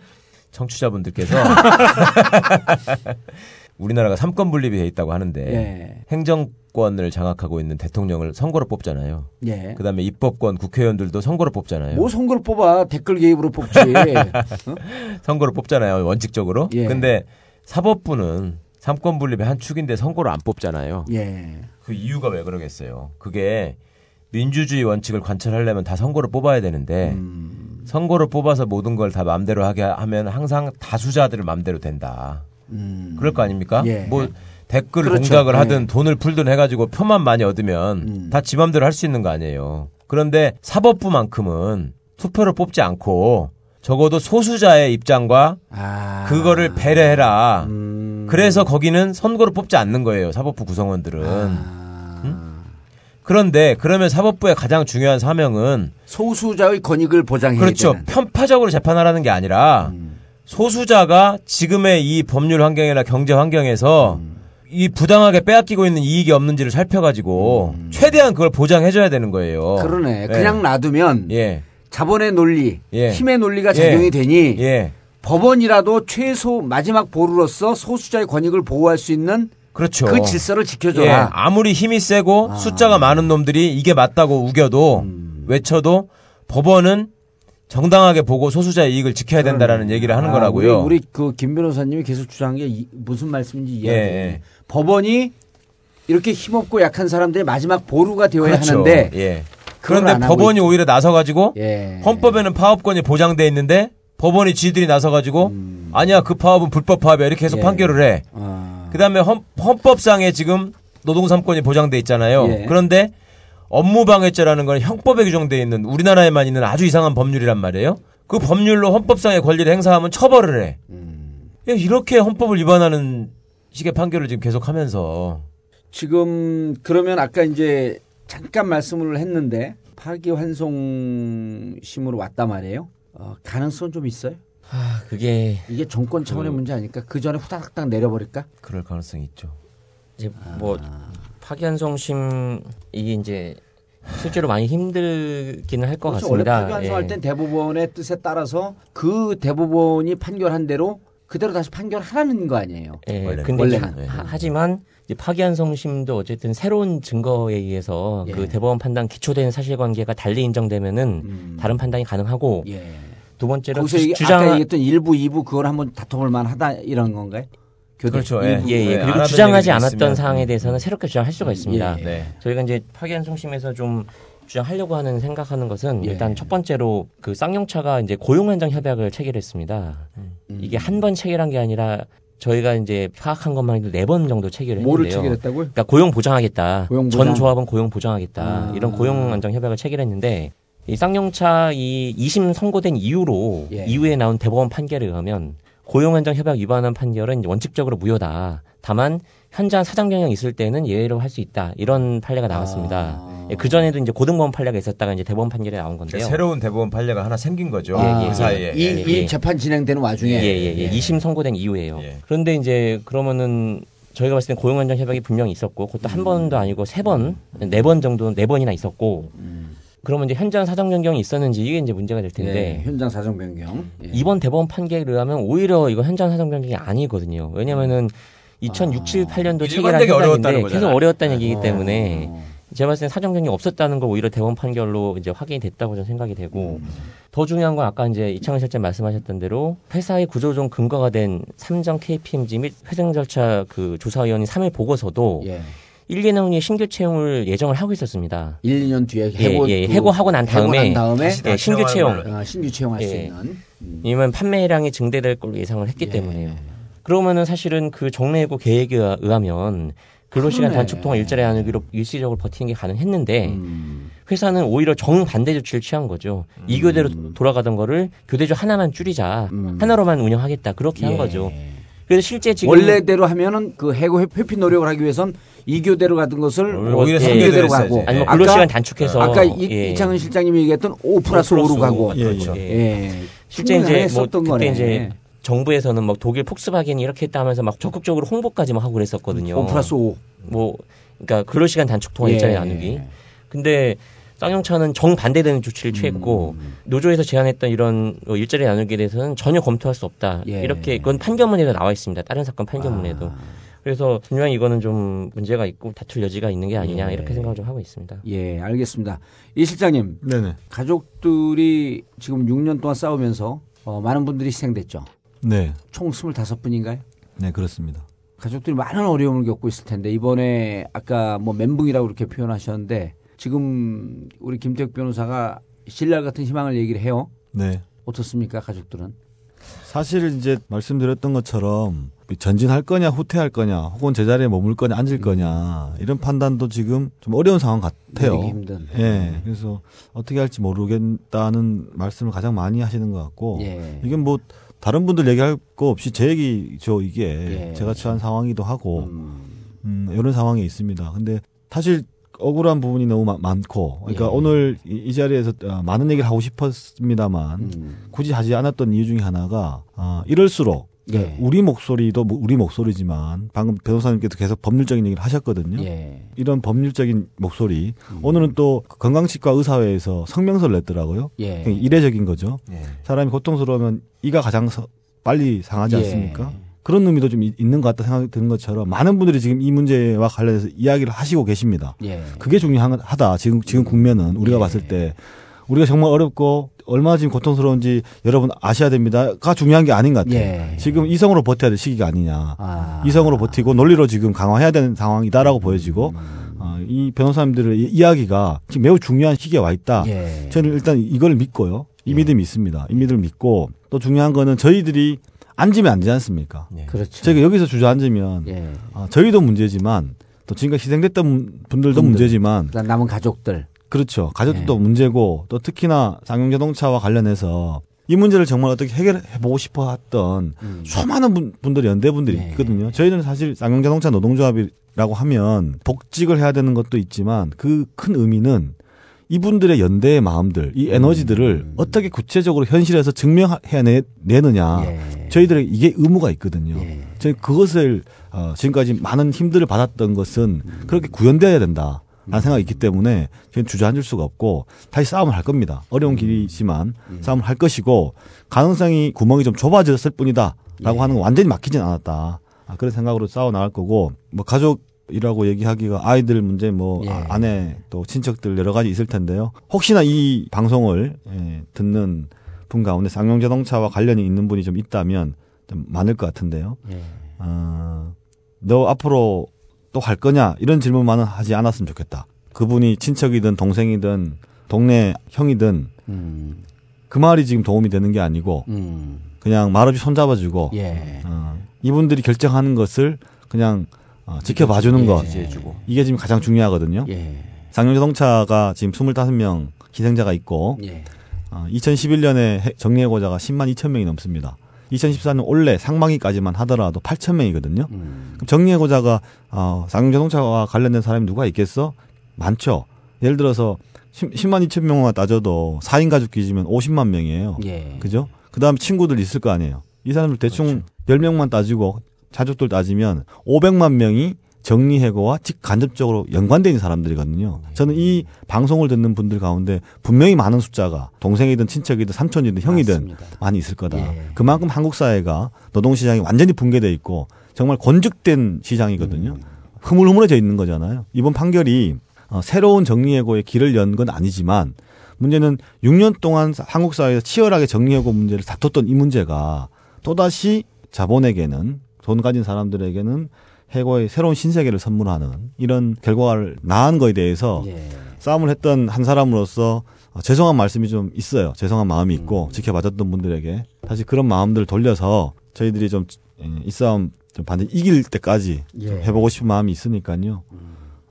*laughs* 청취자분들께서 우리나라가 삼권 분립이 돼 있다고 하는데 예. 행정권을 장악하고 있는 대통령을 선거로 뽑잖아요. 예. 그다음에 입법권 국회의원들도 선거로 뽑잖아요. 뭐 선거를 뽑아 댓글 개입으로 뽑지. *laughs* 어? 선거로 뽑잖아요. 원칙적으로. 예. 근데 사법부는 삼권 분립의 한 축인데 선거로 안 뽑잖아요. 예. 그 이유가 왜 그러겠어요? 그게 민주주의 원칙을 관철하려면 다 선거를 뽑아야 되는데 음. 선거를 뽑아서 모든 걸다 마음대로 하게 하면 항상 다수자들을 마음대로 된다. 그럴 거 아닙니까? 예. 뭐 댓글 그렇죠. 공작을 예. 하든 돈을 풀든 해가지고 표만 많이 얻으면 음. 다지 맘대로 할 수 있는 거 아니에요. 그런데 사법부만큼은 투표를 뽑지 않고 적어도 소수자의 입장과 아. 그거를 배려해라. 음. 그래서 거기는 선거를 뽑지 않는 거예요. 사법부 구성원들은. 아. 응? 그런데 그러면 사법부의 가장 중요한 사명은 소수자의 권익을 보장해야 그렇죠. 되는. 편파적으로 재판하라는 게 아니라 음. 소수자가 지금의 이 법률 환경이나 경제 환경에서 음. 이 부당하게 빼앗기고 있는 이익이 없는지를 살펴가지고 최대한 그걸 보장해줘야 되는 거예요. 음. 그러네. 예. 그냥 놔두면 예. 자본의 논리, 예. 힘의 논리가 예. 작용이 되니 예. 법원이라도 최소 마지막 보루로서 소수자의 권익을 보호할 수 있는 그렇죠. 그 질서를 예, 지켜줘라. 아무리 힘이 세고 아. 숫자가 많은 놈들이 이게 맞다고 우겨도 음. 외쳐도 법원은 정당하게 보고 소수자의 이익을 지켜야 된다라는 얘기를 하는 아, 거라고요. 우리, 우리 그김 변호사님이 계속 주장한 게 이- 무슨 말씀인지 예, 이해해요. 예. 법원이 이렇게 힘없고 약한 사람들의 마지막 보루가 되어야 그렇죠. 하는데 예. 그런데 법원이. 오히려 나서 가지고 예. 헌법에는 파업권이 보장돼 있는데 법원이 지들이 나서 가지고 아니야 그 파업은 불법 파업이야 이렇게 음. 예. 판결을 해. 아, 그다음에 헌, 헌법상에 지금 노동 삼권이 보장돼 있잖아요. 예. 그런데 업무방해죄라는 건 형법에 규정돼 있는 우리나라에만 있는 아주 이상한 법률이란 말이에요. 그 법률로 헌법상의 권리를 행사하면 처벌을 해. 음. 야, 이렇게 헌법을 위반하는 식의 판결을 지금 계속하면서 지금 그러면 아까 이제 잠깐 말씀을 했는데 파기환송심으로 왔단 말이에요. 어, 가능성 좀 있어요? 아, 그게 이게 정권 차원의 문제 아닐까? 그 전에 후다닥 내려버릴까? 그럴 가능성이 있죠. 이제 뭐 파기환송심 이게 이제 실제로 많이 힘들기는 할것 그렇죠. 원래 같습니다. 파기환송할 예. 땐 대법원의 뜻에 따라서 그 대법원이 판결한 대로 그대로 다시 판결하라는 거 아니에요? 예, 원래는. 근데 원래는. 이제 하- 하지만 이제 파기환송심도 어쨌든 새로운 증거에 의해서 예. 그 대법원 판단 기초된 사실관계가 달리 인정되면은 음. 다른 판단이 가능하고 예. 두 번째로 거기서 주- 주장 아까 얘기했던 일부, 2부 그걸 한번 다퉈볼 만하다 이런 건가요? 그렇죠. 예, 예. 예, 예, 안 그리고 주장하지 않았던 있으면. 사항에 대해서는 새롭게 주장할 수가 있습니다. 예, 네. 저희가 이제 파견송심에서 좀 주장하려고 하는 생각하는 것은 예. 일단 첫 번째로 그 쌍용차가 이제 고용안정 협약을 체결했습니다. 음. 이게 한 번 체결한 게 아니라 저희가 이제 파악한 것만 해도 네 번 정도 체결을 뭐를 했는데요. 체결했다고요? 그러니까 고용 보장하겠다. 고용 보장. 전 조합은 고용 보장하겠다. 아. 이런 고용 안정 협약을 체결했는데 이 쌍용차 이 2심 선고된 이후로 예. 이후에 나온 대법원 판결에 의하면 고용 안정 협약 위반한 판결은 원칙적으로 무효다. 다만 현장 사장 경영 있을 때는 예외로 할 수 있다. 이런 판례가 나왔습니다. 그 전에도 이제 고등법원 판례가 있었다가 이제 대법원 판결이 나온 건데요. 그러니까 새로운 대법원 판례가 하나 생긴 거죠. 예, 예, 그 사이에. 이, 예, 이 예. 재판 진행되는 와중에. 예, 예, 예. 2심 선고된 이후에요. 그런데 이제 그러면은 저희가 봤을 땐 고용안정 협약이 분명히 있었고 그것도 한 번도 아니고 세 번, 네 번 정도 네 번이나 있었고 그러면 이제 현장 사정 변경이 있었는지 이게 이제 문제가 될 텐데 예, 현장 사정 변경. 예. 이번 대법원 판결에 의하면 오히려 이거 현장 사정 변경이 아니거든요. 왜냐면은 2006, 7, 8년도 체결한 어려웠다는 거잖아요. 계속 어려웠다는 얘기이기 때문에 제가 봤을 땐 사정 변경이 없었다는 거 오히려 대법원 판결로 이제 확인이 됐다고 저는 생각이 되고 더 중요한 건 아까 이제 이창훈 실장 말씀하셨던 대로 회사의 구조조정 근거가 된 삼정 KPMG 및 회생 절차 그 조사위원회 3일 보고서도 예. 1, 2년 후에 신규 채용을 예정을 하고 있었습니다. 1, 2년 뒤에 예, 해고, 예, 해고하고 난 해고 다음에, 난 다음에 예, 신규 채용. 아, 신규 채용할 수 예. 있는. 이면 판매량이 증대될 걸로 예상을 예. 했기 때문에요. 그러면은 사실은 그 정례해고 계획에 의하면 근로시간 그러네. 단축 동안 일자리 나누기로 일시적으로 버티는 게 가능했는데 음. 회사는 오히려 정반대 조치를 취한 거죠. 이 교대로 돌아가던 거를 교대조 하나만 줄이자 하나로만 운영하겠다 그렇게 음. 예. 한 거죠. 그래서 실제 지금 원래대로 하면은 그 해고 회- 회피 노력을 하기 위해선 2교대로 가던 것을 오히려 삼 삼교대로 교대로 가고 했어야지. 아니, 뭐 근로 시간 단축해서. 아까 이, 예. 이창은 실장님이 얘기했던 5 플러스 5로 가고 그렇죠. 예. 실제 이제 뭐 했었던 그때 거네. 이제 정부에서는 막 독일 폭스바겐이 이렇게 했다 하면서 막 적극적으로 홍보까지 막 하고 그랬었거든요. 5 플러스 5. 뭐 그러니까 근로 시간 단축 동안 예. 일자리 나누기. 근데 쌍용차는 정반대되는 조치를 취했고 노조에서 제안했던 이런 어, 일자리 나누기에 대해서는 전혀 검토할 수 없다. 예. 이렇게 그건 판결문에도 나와 있습니다. 다른 사건 판결문에도. 그래서 분명히 이거는 좀 문제가 있고 다툴 여지가 있는 게 아니냐 예. 이렇게 생각을 좀 하고 있습니다. 예, 알겠습니다. 이 실장님. 네네. 가족들이 지금 6년 동안 싸우면서 어, 많은 분들이 희생됐죠. 네. 총 25분인가요? 네, 그렇습니다. 가족들이 많은 어려움을 겪고 있을 텐데 이번에 아까 뭐 멘붕이라고 그렇게 표현하셨는데 지금 우리 김태욱 변호사가 신랄 같은 희망을 얘기를 해요. 네. 어떻습니까, 가족들은? 사실 이제 말씀드렸던 것처럼 전진할 거냐 후퇴할 거냐 혹은 제자리에 머물 거냐 앉을 거냐 이런 판단도 지금 좀 어려운 상황 같아요. 힘든. 예. 그래서 어떻게 할지 모르겠다는 말씀을 가장 많이 하시는 것 같고 예. 이건 뭐 다른 분들 얘기할 거 없이 제 얘기죠 이게 예. 제가 처한 상황이기도 하고 음, 이런 상황에 있습니다. 근데 사실 억울한 부분이 너무 마- 많고 그러니까 예. 오늘 이, 이 자리에서 어, 많은 얘기를 하고 싶었습니다만 음. 굳이 하지 않았던 이유 중에 하나가 아, 이럴수록 예. 우리 목소리도 뭐 우리 목소리지만 방금 변호사님께서 계속 법률적인 얘기를 하셨거든요. 예. 이런 법률적인 목소리 음. 오늘은 또 건강치과 의사회에서 성명서를 냈더라고요. 예. 이례적인 거죠. 예. 사람이 고통스러우면 이가 가장 서- 빨리 상하지 예. 않습니까? 그런 의미도 좀 이- 있는 것 같다 생각이 드는 것처럼 많은 분들이 지금 이 문제와 관련해서 이야기를 하시고 계십니다. 예. 그게 중요하다. 지금 지금 국면은 우리가 예. 봤을 때 우리가 정말 어렵고 얼마나 지금 고통스러운지 여러분 아셔야 됩니다가 중요한 게 아닌 것 같아요. 예. 지금 이성으로 버텨야 될 시기가 아니냐. 아. 이성으로 버티고 논리로 지금 강화해야 되는 상황이다라고 보여지고 음. 어, 이 변호사님들의 이- 이야기가 지금 매우 중요한 시기에 와 있다. 예. 저는 일단 이걸 믿고요. 이 믿음이 있습니다. 이 믿음을 믿고 또 중요한 거는 저희들이 앉으면 안 되지 않습니까? 그렇죠. 저희가 여기서 주저앉으면 예. 어, 저희도 문제지만 또 지금까지 희생됐던 분들도 분들. 문제지만 남은 가족들. 그렇죠. 가족들도 예. 문제고 또 특히나 상용자동차와 관련해서 이 문제를 정말 어떻게 해결해 보고 싶어 했던 음. 수많은 분, 분들이 연대분들이 예. 있거든요. 저희는 사실 쌍용자동차 노동조합이라고 하면 복직을 해야 되는 것도 있지만 그 큰 의미는 이분들의 연대의 마음들, 이 에너지들을 어떻게 구체적으로 현실에서 증명해내느냐. 예. 저희들의 이게 의무가 있거든요. 저희 그것을 어, 지금까지 많은 힘들을 받았던 것은 그렇게 구현되어야 된다. 라는 생각이 있기 때문에 저희는 주저앉을 수가 없고 다시 싸움을 할 겁니다. 어려운 길이지만 싸움을 할 것이고 가능성이 구멍이 좀 좁아졌을 뿐이다. 라고 하는 건 완전히 막히진 않았다. 아, 그런 생각으로 싸워 나갈 거고 뭐 가족 이라고 얘기하기가 아이들 문제 뭐 예. 아, 아내 또 친척들 여러 가지 있을 텐데요. 혹시나 이 방송을 예, 듣는 분 가운데 쌍용자동차와 관련이 있는 분이 좀 있다면 좀 많을 것 같은데요. 예. 어, 너 앞으로 또 할 거냐 이런 질문만은 하지 않았으면 좋겠다. 그분이 친척이든 동생이든 동네 형이든 음. 그 말이 지금 도움이 되는 게 아니고 음. 그냥 말없이 손잡아주고 예. 어, 이분들이 결정하는 것을 그냥 어, 지켜봐주는 예. 것 지지해주고. 이게 지금 가장 중요하거든요. 예. 상용자동차가 지금 25명 희생자가 있고 예. 어, 2011년에 정리해고자가 10만 2천 명이 넘습니다. 2014년 올해 상반기까지만 하더라도 8천 명이거든요. 음. 그럼 정리해고자가 어, 쌍용자동차와 관련된 사람이 누가 있겠어? 많죠. 예를 들어서 10, 10 만 2천 명만 따져도 4인 가족 기준이면 50만 명이에요. 예. 그죠? 그 다음 친구들 있을 거 아니에요. 이 사람들 대충 10명만 따지고 자족들 따지면 500만 명이 정리해고와 직간접적으로 있는 사람들이거든요. 저는 이 방송을 듣는 분들 가운데 분명히 많은 숫자가 동생이든 친척이든 삼촌이든 형이든 맞습니다. 많이 있을 거다. 예. 그만큼 한국 사회가 노동시장이 완전히 붕괴돼 있고 정말 건축된 시장이거든요. 음. 흐물흐물해져 있는 거잖아요. 이번 판결이 어, 새로운 정리해고의 길을 연 건 아니지만 문제는 6년 동안 한국 사회에서 치열하게 정리해고 문제를 다퉜던 이 문제가 또다시 자본에게는 돈 가진 사람들에게는 해고의 새로운 신세계를 선물하는 이런 결과를 낳은 거에 대해서 예. 싸움을 했던 한 사람으로서 어, 죄송한 말씀이 좀 있어요. 죄송한 마음이 있고 지켜봐줬던 분들에게 다시 그런 마음들을 돌려서 저희들이 좀 이 싸움 좀 반드시 이길 때까지 좀 예. 해보고 싶은 마음이 있으니까요.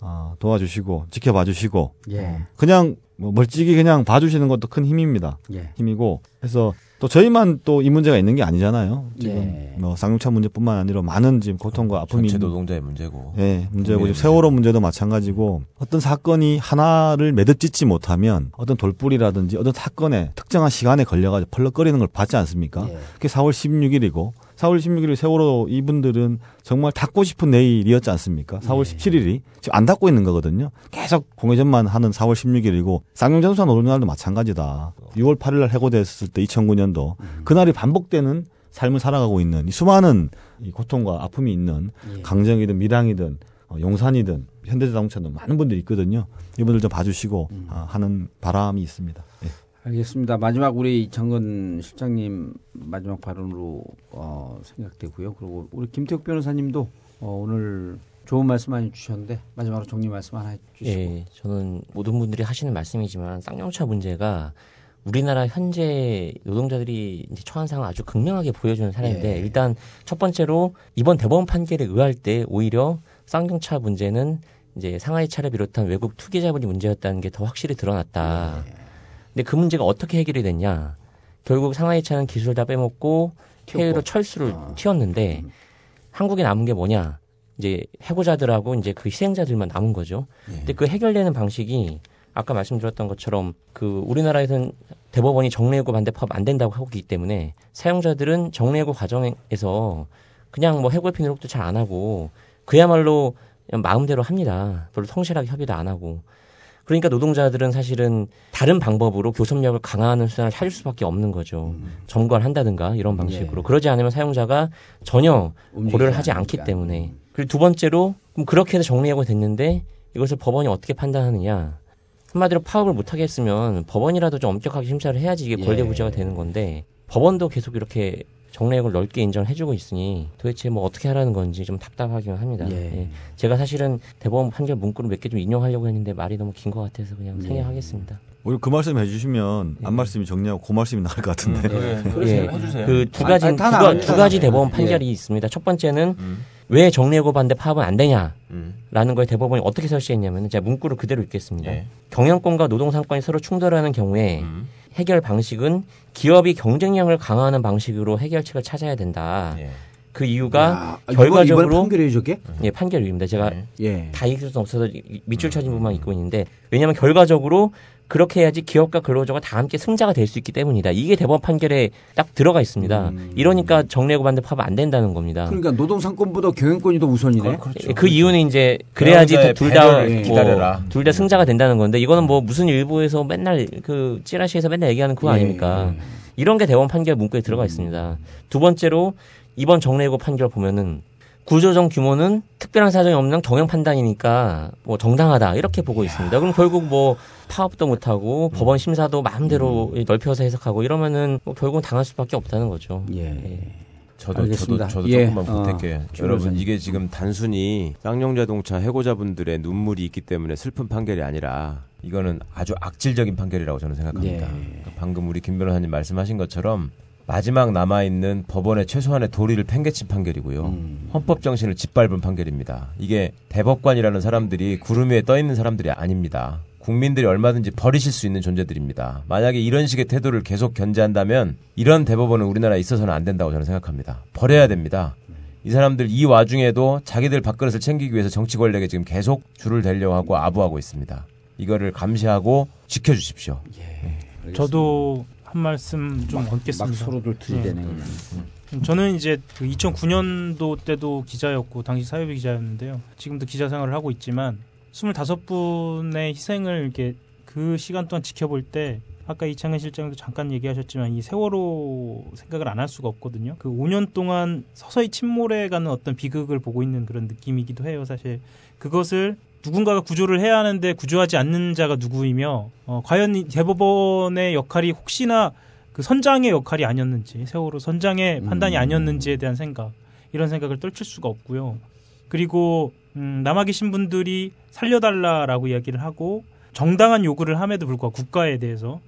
아, 도와주시고 지켜봐주시고 예. 그냥 뭐 멀찍이 그냥 봐주시는 것도 큰 힘입니다. 예. 힘이고 해서 또 저희만 또 이 문제가 있는 게 아니잖아요. 지금 예. 뭐 쌍용차 문제뿐만 아니라 많은 지금 고통과 아픔이 전체 노동자의 문제고. 예, 문제고 국민의 지금 세월호 문제도 마찬가지고 어떤 사건이 하나를 매듭 짓지 못하면 어떤 돌불이라든지 어떤 사건에 특정한 시간에 걸려가지고 펄럭거리는 걸 봤지 않습니까? 예. 그게 4월 16일이고 4월 16일 세월호 이분들은 정말 닫고 싶은 내일이었지 않습니까? 4월 17일이 지금 안 닫고 있는 거거든요. 계속 공회전만 하는 4월 16일이고 쌍용자동차 노동날도 마찬가지다. 6월 8일 날 해고됐을 때 2009년도 그날이 반복되는 삶을 살아가고 있는 이 수많은 이 고통과 아픔이 있는 강정이든 밀양이든 어, 용산이든 현대자동차도 많은 분들이 있거든요. 이분들 좀 봐주시고 아, 하는 바람이 있습니다. 예. 알겠습니다. 마지막 우리 이창근 실장님 마지막 발언으로 어, 생각되고요. 그리고 우리 김태욱 변호사님도 어, 오늘 좋은 말씀 많이 주셨는데 마지막으로 정리 말씀 하나 해주시고. 예, 저는 모든 분들이 하시는 말씀이지만 쌍용차 문제가 우리나라 현재 노동자들이 이제 처한 상황을 아주 극명하게 보여주는 사례인데 예. 일단 첫 번째로 이번 대법원 판결에 의할 때 오히려 쌍용차 문제는 이제 상하이 차를 비롯한 외국 투기 자본이 문제였다는 게 더 확실히 드러났다. 예. 근데 그 문제가 어떻게 해결이 됐냐? 결국 상하이 차는 기술을 다 빼먹고 해외로 철수를 튀었는데 한국에 남은 게 뭐냐? 이제 해고자들하고 이제 그 희생자들만 남은 거죠. 근데 그 해결되는 방식이 아까 말씀드렸던 것처럼 그 우리나라에서는 대법원이 정례해고 반대 파업 안 된다고 하고 있기 때문에 사용자들은 정례해고 과정에서 그냥 뭐 해고의 노력도 잘 안 하고 그야말로 마음대로 합니다. 별로 성실하게 협의도 안 하고. 그러니까 노동자들은 사실은 다른 방법으로 교섭력을 강화하는 수단을 찾을 수밖에 없는 거죠. 점거를 한다든가 이런 방식으로. 그러지 않으면 사용자가 전혀 고려를 하지 않기 때문에. 그리고 두 번째로 그럼 그렇게 해서 정리하고 됐는데 이것을 법원이 어떻게 판단하느냐. 한마디로 파업을 못하게 했으면 법원이라도 좀 엄격하게 심사를 해야지 이게 권리 예. 부재가 되는 건데 법원도 계속 이렇게 정례액을 넓게 인정을 해주고 있으니 도대체 뭐 어떻게 하라는 건지 좀 답답하기만 합니다. 예. 예. 제가 사실은 대법원 판결 문구를 몇 개 좀 인용하려고 했는데 말이 너무 긴 것 같아서 그냥 예. 생략하겠습니다. 오히려 그 말씀 해주시면 앞 말씀이 정리하고 그 말씀이 나을 것 같은데. 예. 그두 가지 아니, 두, 가. 두 가지 대법원 예. 판결이 있습니다. 첫 번째는 왜 정례고 반대 파업은 안 되냐라는 거에 대법원이 어떻게 설시했냐면 제가 문구를 그대로 읽겠습니다. 경영권과 노동상권이 서로 충돌하는 경우에 해결 방식은 기업이 경쟁력을 강화하는 방식으로 해결책을 찾아야 된다. 그 이유가 야, 결과적으로 이번 판결이에요, 저게? 예, 판결입니다. 제가 예. 다 읽을 수 없어서 밑줄 쳐진 부분만 읽고 있는데 왜냐하면 결과적으로 그렇게 해야지 기업과 근로자가 다 함께 승자가 될 수 있기 때문이다. 이게 대법원 판결에 딱 들어가 있습니다. 이러니까 정례고 반대 파업 안 된다는 겁니다. 그러니까 노동상권보다 경영권이 더 우선이네. 예, 그 이유는 이제 그래야지 둘다 배려를 기다려라. 둘다 승자가 된다는 건데 이거는 뭐 무슨 일부에서 맨날 그 찌라시에서 맨날 얘기하는 그거 예. 아닙니까? 이런 게 대법원 판결 문구에 들어가 있습니다. 두 번째로 이번 정례고 판결 보면은 구조적 규모는 특별한 사정이 없는 경영 판단이니까 뭐 정당하다 이렇게 보고 있습니다. 그럼 결국 뭐 파업도 못 하고 음. 법원 심사도 마음대로 넓혀서 해석하고 이러면은 뭐 결국은 당할 수밖에 없다는 거죠. 예. 저도 알겠습니다. 저도 저도 예, 조금만 어, 보탤게요. 김 여러분 변호사님. 이게 지금 단순히 쌍용자동차 해고자분들의 눈물이 있기 때문에 슬픈 판결이 아니라 이거는 아주 악질적인 판결이라고 저는 생각합니다. 예. 그러니까 방금 우리 김 변호사님 말씀하신 것처럼 마지막 남아 있는 법원의 최소한의 도리를 팽개친 판결이고요. 음. 헌법 정신을 짓밟은 판결입니다. 이게 대법관이라는 사람들이 구름 위에 떠 있는 사람들이 아닙니다. 국민들이 얼마든지 버리실 수 있는 존재들입니다. 만약에 이런 식의 태도를 계속 견제한다면 이런 대법원은 우리나라에 있어서는 안 된다고 저는 생각합니다. 버려야 됩니다. 이 사람들 이 와중에도 자기들 밥그릇을 챙기기 위해서 정치 권력에 지금 계속 줄을 대려고 하고 아부하고 있습니다. 이거를 감시하고 지켜주십시오. 저도 한 말씀 좀 얹겠습니다. 막 서로들 들이대네. 예. 그냥. 음, 저는 이제 그 2009년도 때도 기자였고 당시 사회부 기자였는데요. 지금도 기자 생활을 하고 있지만 25분의 희생을 이렇게 그 시간 동안 지켜볼 때 아까 이창근 실장도 잠깐 얘기하셨지만 이 세월호 생각을 안 할 수가 없거든요. 그 5년 동안 서서히 침몰해가는 어떤 비극을 보고 있는 그런 느낌이기도 해요. 사실 그것을 누군가가 구조를 해야 하는데 구조하지 않는 자가 누구이며 어, 과연 이 대법원의 역할이 혹시나 그 선장의 역할이 아니었는지 세월호 선장의 판단이 아니었는지에 대한 생각 이런 생각을 떨칠 수가 없고요. 그리고 음, 남아 계신 분들이 살려달라라고 이야기를 하고 정당한 요구를 함에도 불구하고 국가에 대해서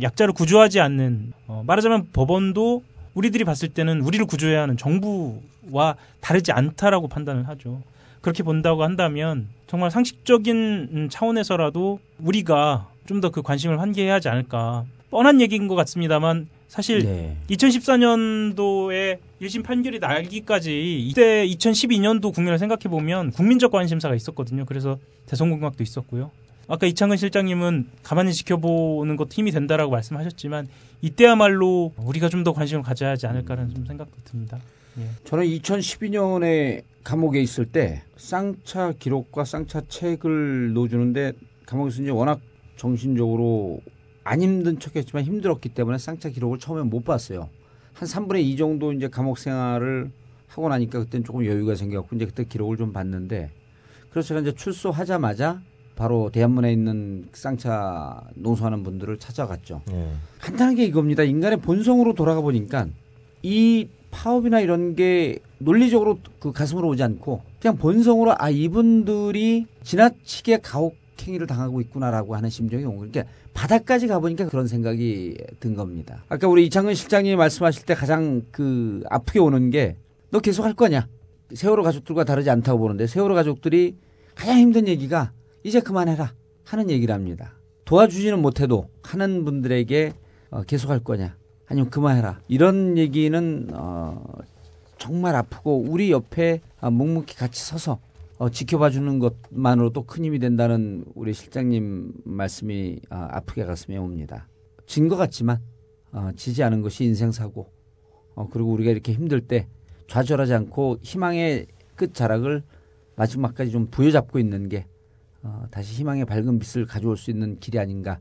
약자를 구조하지 않는 어, 말하자면 법원도 우리들이 봤을 때는 우리를 구조해야 하는 정부와 다르지 않다라고 판단을 하죠. 그렇게 본다고 한다면 정말 상식적인 음, 차원에서라도 우리가 좀 더 그 관심을 환기해야 하지 않을까. 뻔한 얘기인 것 같습니다만 사실 네. 2014년도에 1심 판결이 날기까지 이때 2012년도 국면을 생각해 보면 국민적 관심사가 있었거든요. 그래서 대성공학도 있었고요. 아까 이창근 실장님은 가만히 지켜보는 것도 힘이 된다라고 말씀하셨지만 이때야말로 우리가 좀 더 관심을 가져야 하지 않을까라는 좀 생각도 듭니다. 예. 저는 2012년에 감옥에 있을 때 쌍차 기록과 쌍차 책을 넣어주는데 감옥에서 이제 워낙 정신적으로 안 힘든 척했지만 힘들었기 때문에 쌍차 기록을 처음에 못 봤어요. 한 3분의 2 정도 이제 감옥 생활을 하고 나니까 그때는 조금 여유가 생겨갖고 이제 그때 기록을 좀 봤는데 그래서 제가 이제 출소하자마자 바로 대한문에 있는 쌍차 농수하는 분들을 찾아갔죠. 간단한 게 이겁니다. 인간의 본성으로 돌아가 보니까 이 파업이나 이런 게 논리적으로 그 가슴으로 오지 않고 그냥 본성으로 아 이분들이 지나치게 가혹행위를 당하고 있구나라고 하는 심정이 온. 그러니까 바닥까지 가보니까 그런 생각이 든 겁니다. 아까 우리 이창근 실장님이 말씀하실 때 가장 그 아프게 오는 게 너 계속 할 거냐? 세월호 가족들과 다르지 않다고 보는데 세월호 가족들이 가장 힘든 얘기가 이제 그만해라 하는 얘기를 합니다. 도와주지는 못해도 하는 분들에게 어, 계속 할 거냐? 아니면 그만해라. 이런 얘기는 어, 정말 아프고 우리 옆에 아, 묵묵히 같이 서서 어, 지켜봐 주는 것만으로도 큰 힘이 된다는 우리 실장님 말씀이 아, 아프게 가슴에 옵니다. 진 것 같지만 어, 지지 않은 것이 인생사고 어, 그리고 우리가 이렇게 힘들 때 좌절하지 않고 희망의 끝 자락을 마지막까지 좀 부여잡고 있는 게 어, 다시 희망의 밝은 빛을 가져올 수 있는 길이 아닌가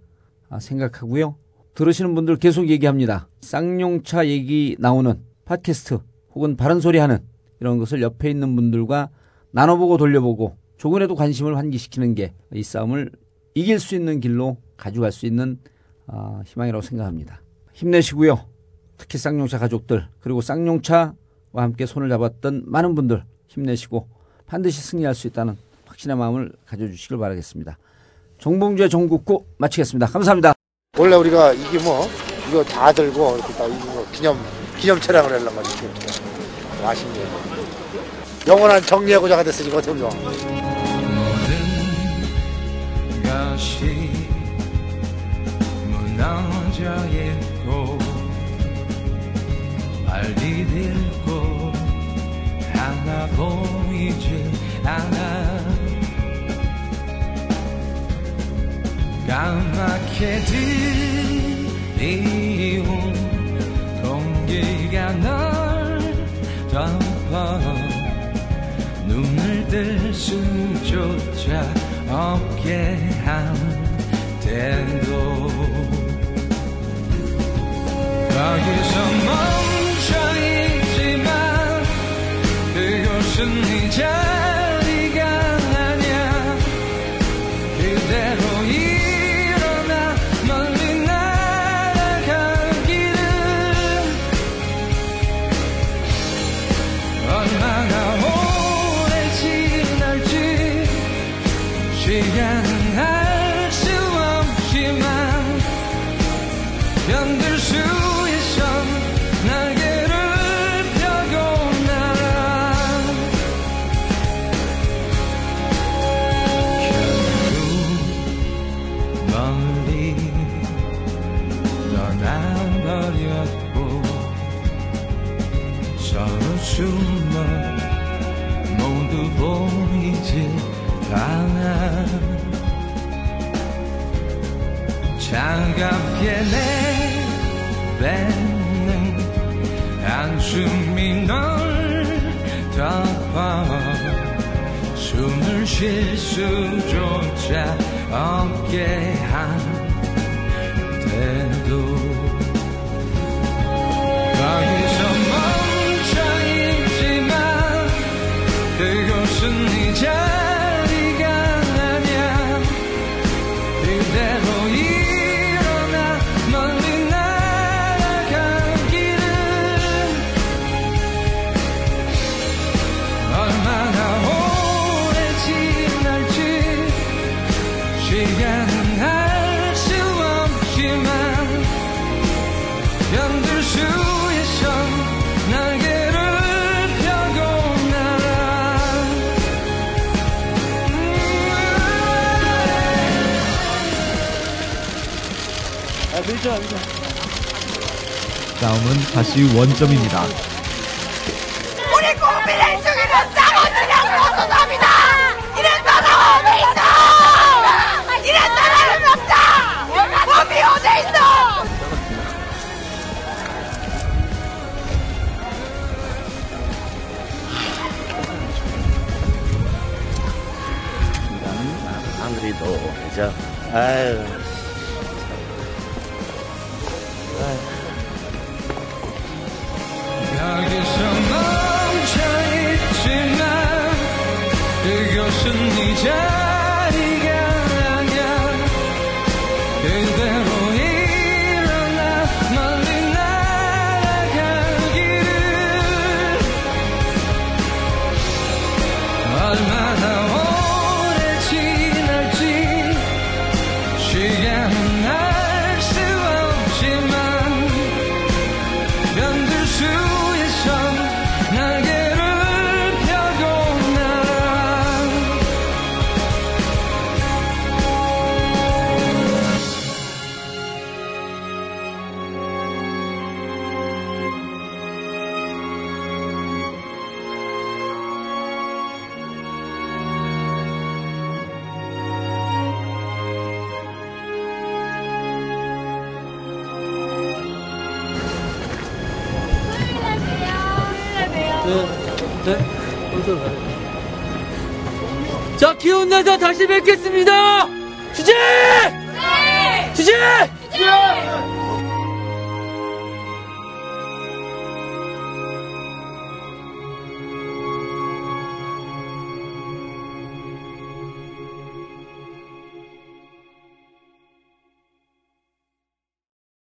아, 생각하고요. 들으시는 분들 계속 얘기합니다. 쌍용차 얘기 나오는 팟캐스트 혹은 바른 소리 하는 이런 것을 옆에 있는 분들과 나눠보고 돌려보고 조금이라도 관심을 환기시키는 게 이 싸움을 이길 수 있는 길로 가져갈 수 있는 어, 희망이라고 생각합니다. 힘내시고요. 특히 쌍용차 가족들 그리고 쌍용차와 함께 손을 잡았던 많은 분들 힘내시고 반드시 승리할 수 있다는 확신의 마음을 가져주시길 바라겠습니다. 정봉주의 전국구 마치겠습니다. 감사합니다. 원래 우리가 이게 뭐 이거 다 들고 이렇게 다 이거 기념 기념 촬영을 하려고 가지고 아쉽네요. 영원한 정리해고자가 됐으니 이거 어떻게 좋아. 것이 무너져 있고 빨리 딜고 하나 보이지 않아 까맣게 들리온 동기가 널 덮어 눈을 뜰 수조차 없게 한 때도. 거기서 멈춰 있지만 그곳은 이제 반갑게 내뱉는 안숨이 널 덮어 숨을 쉴 수조차 없게 한 태도. 점은 다시 원점입니다.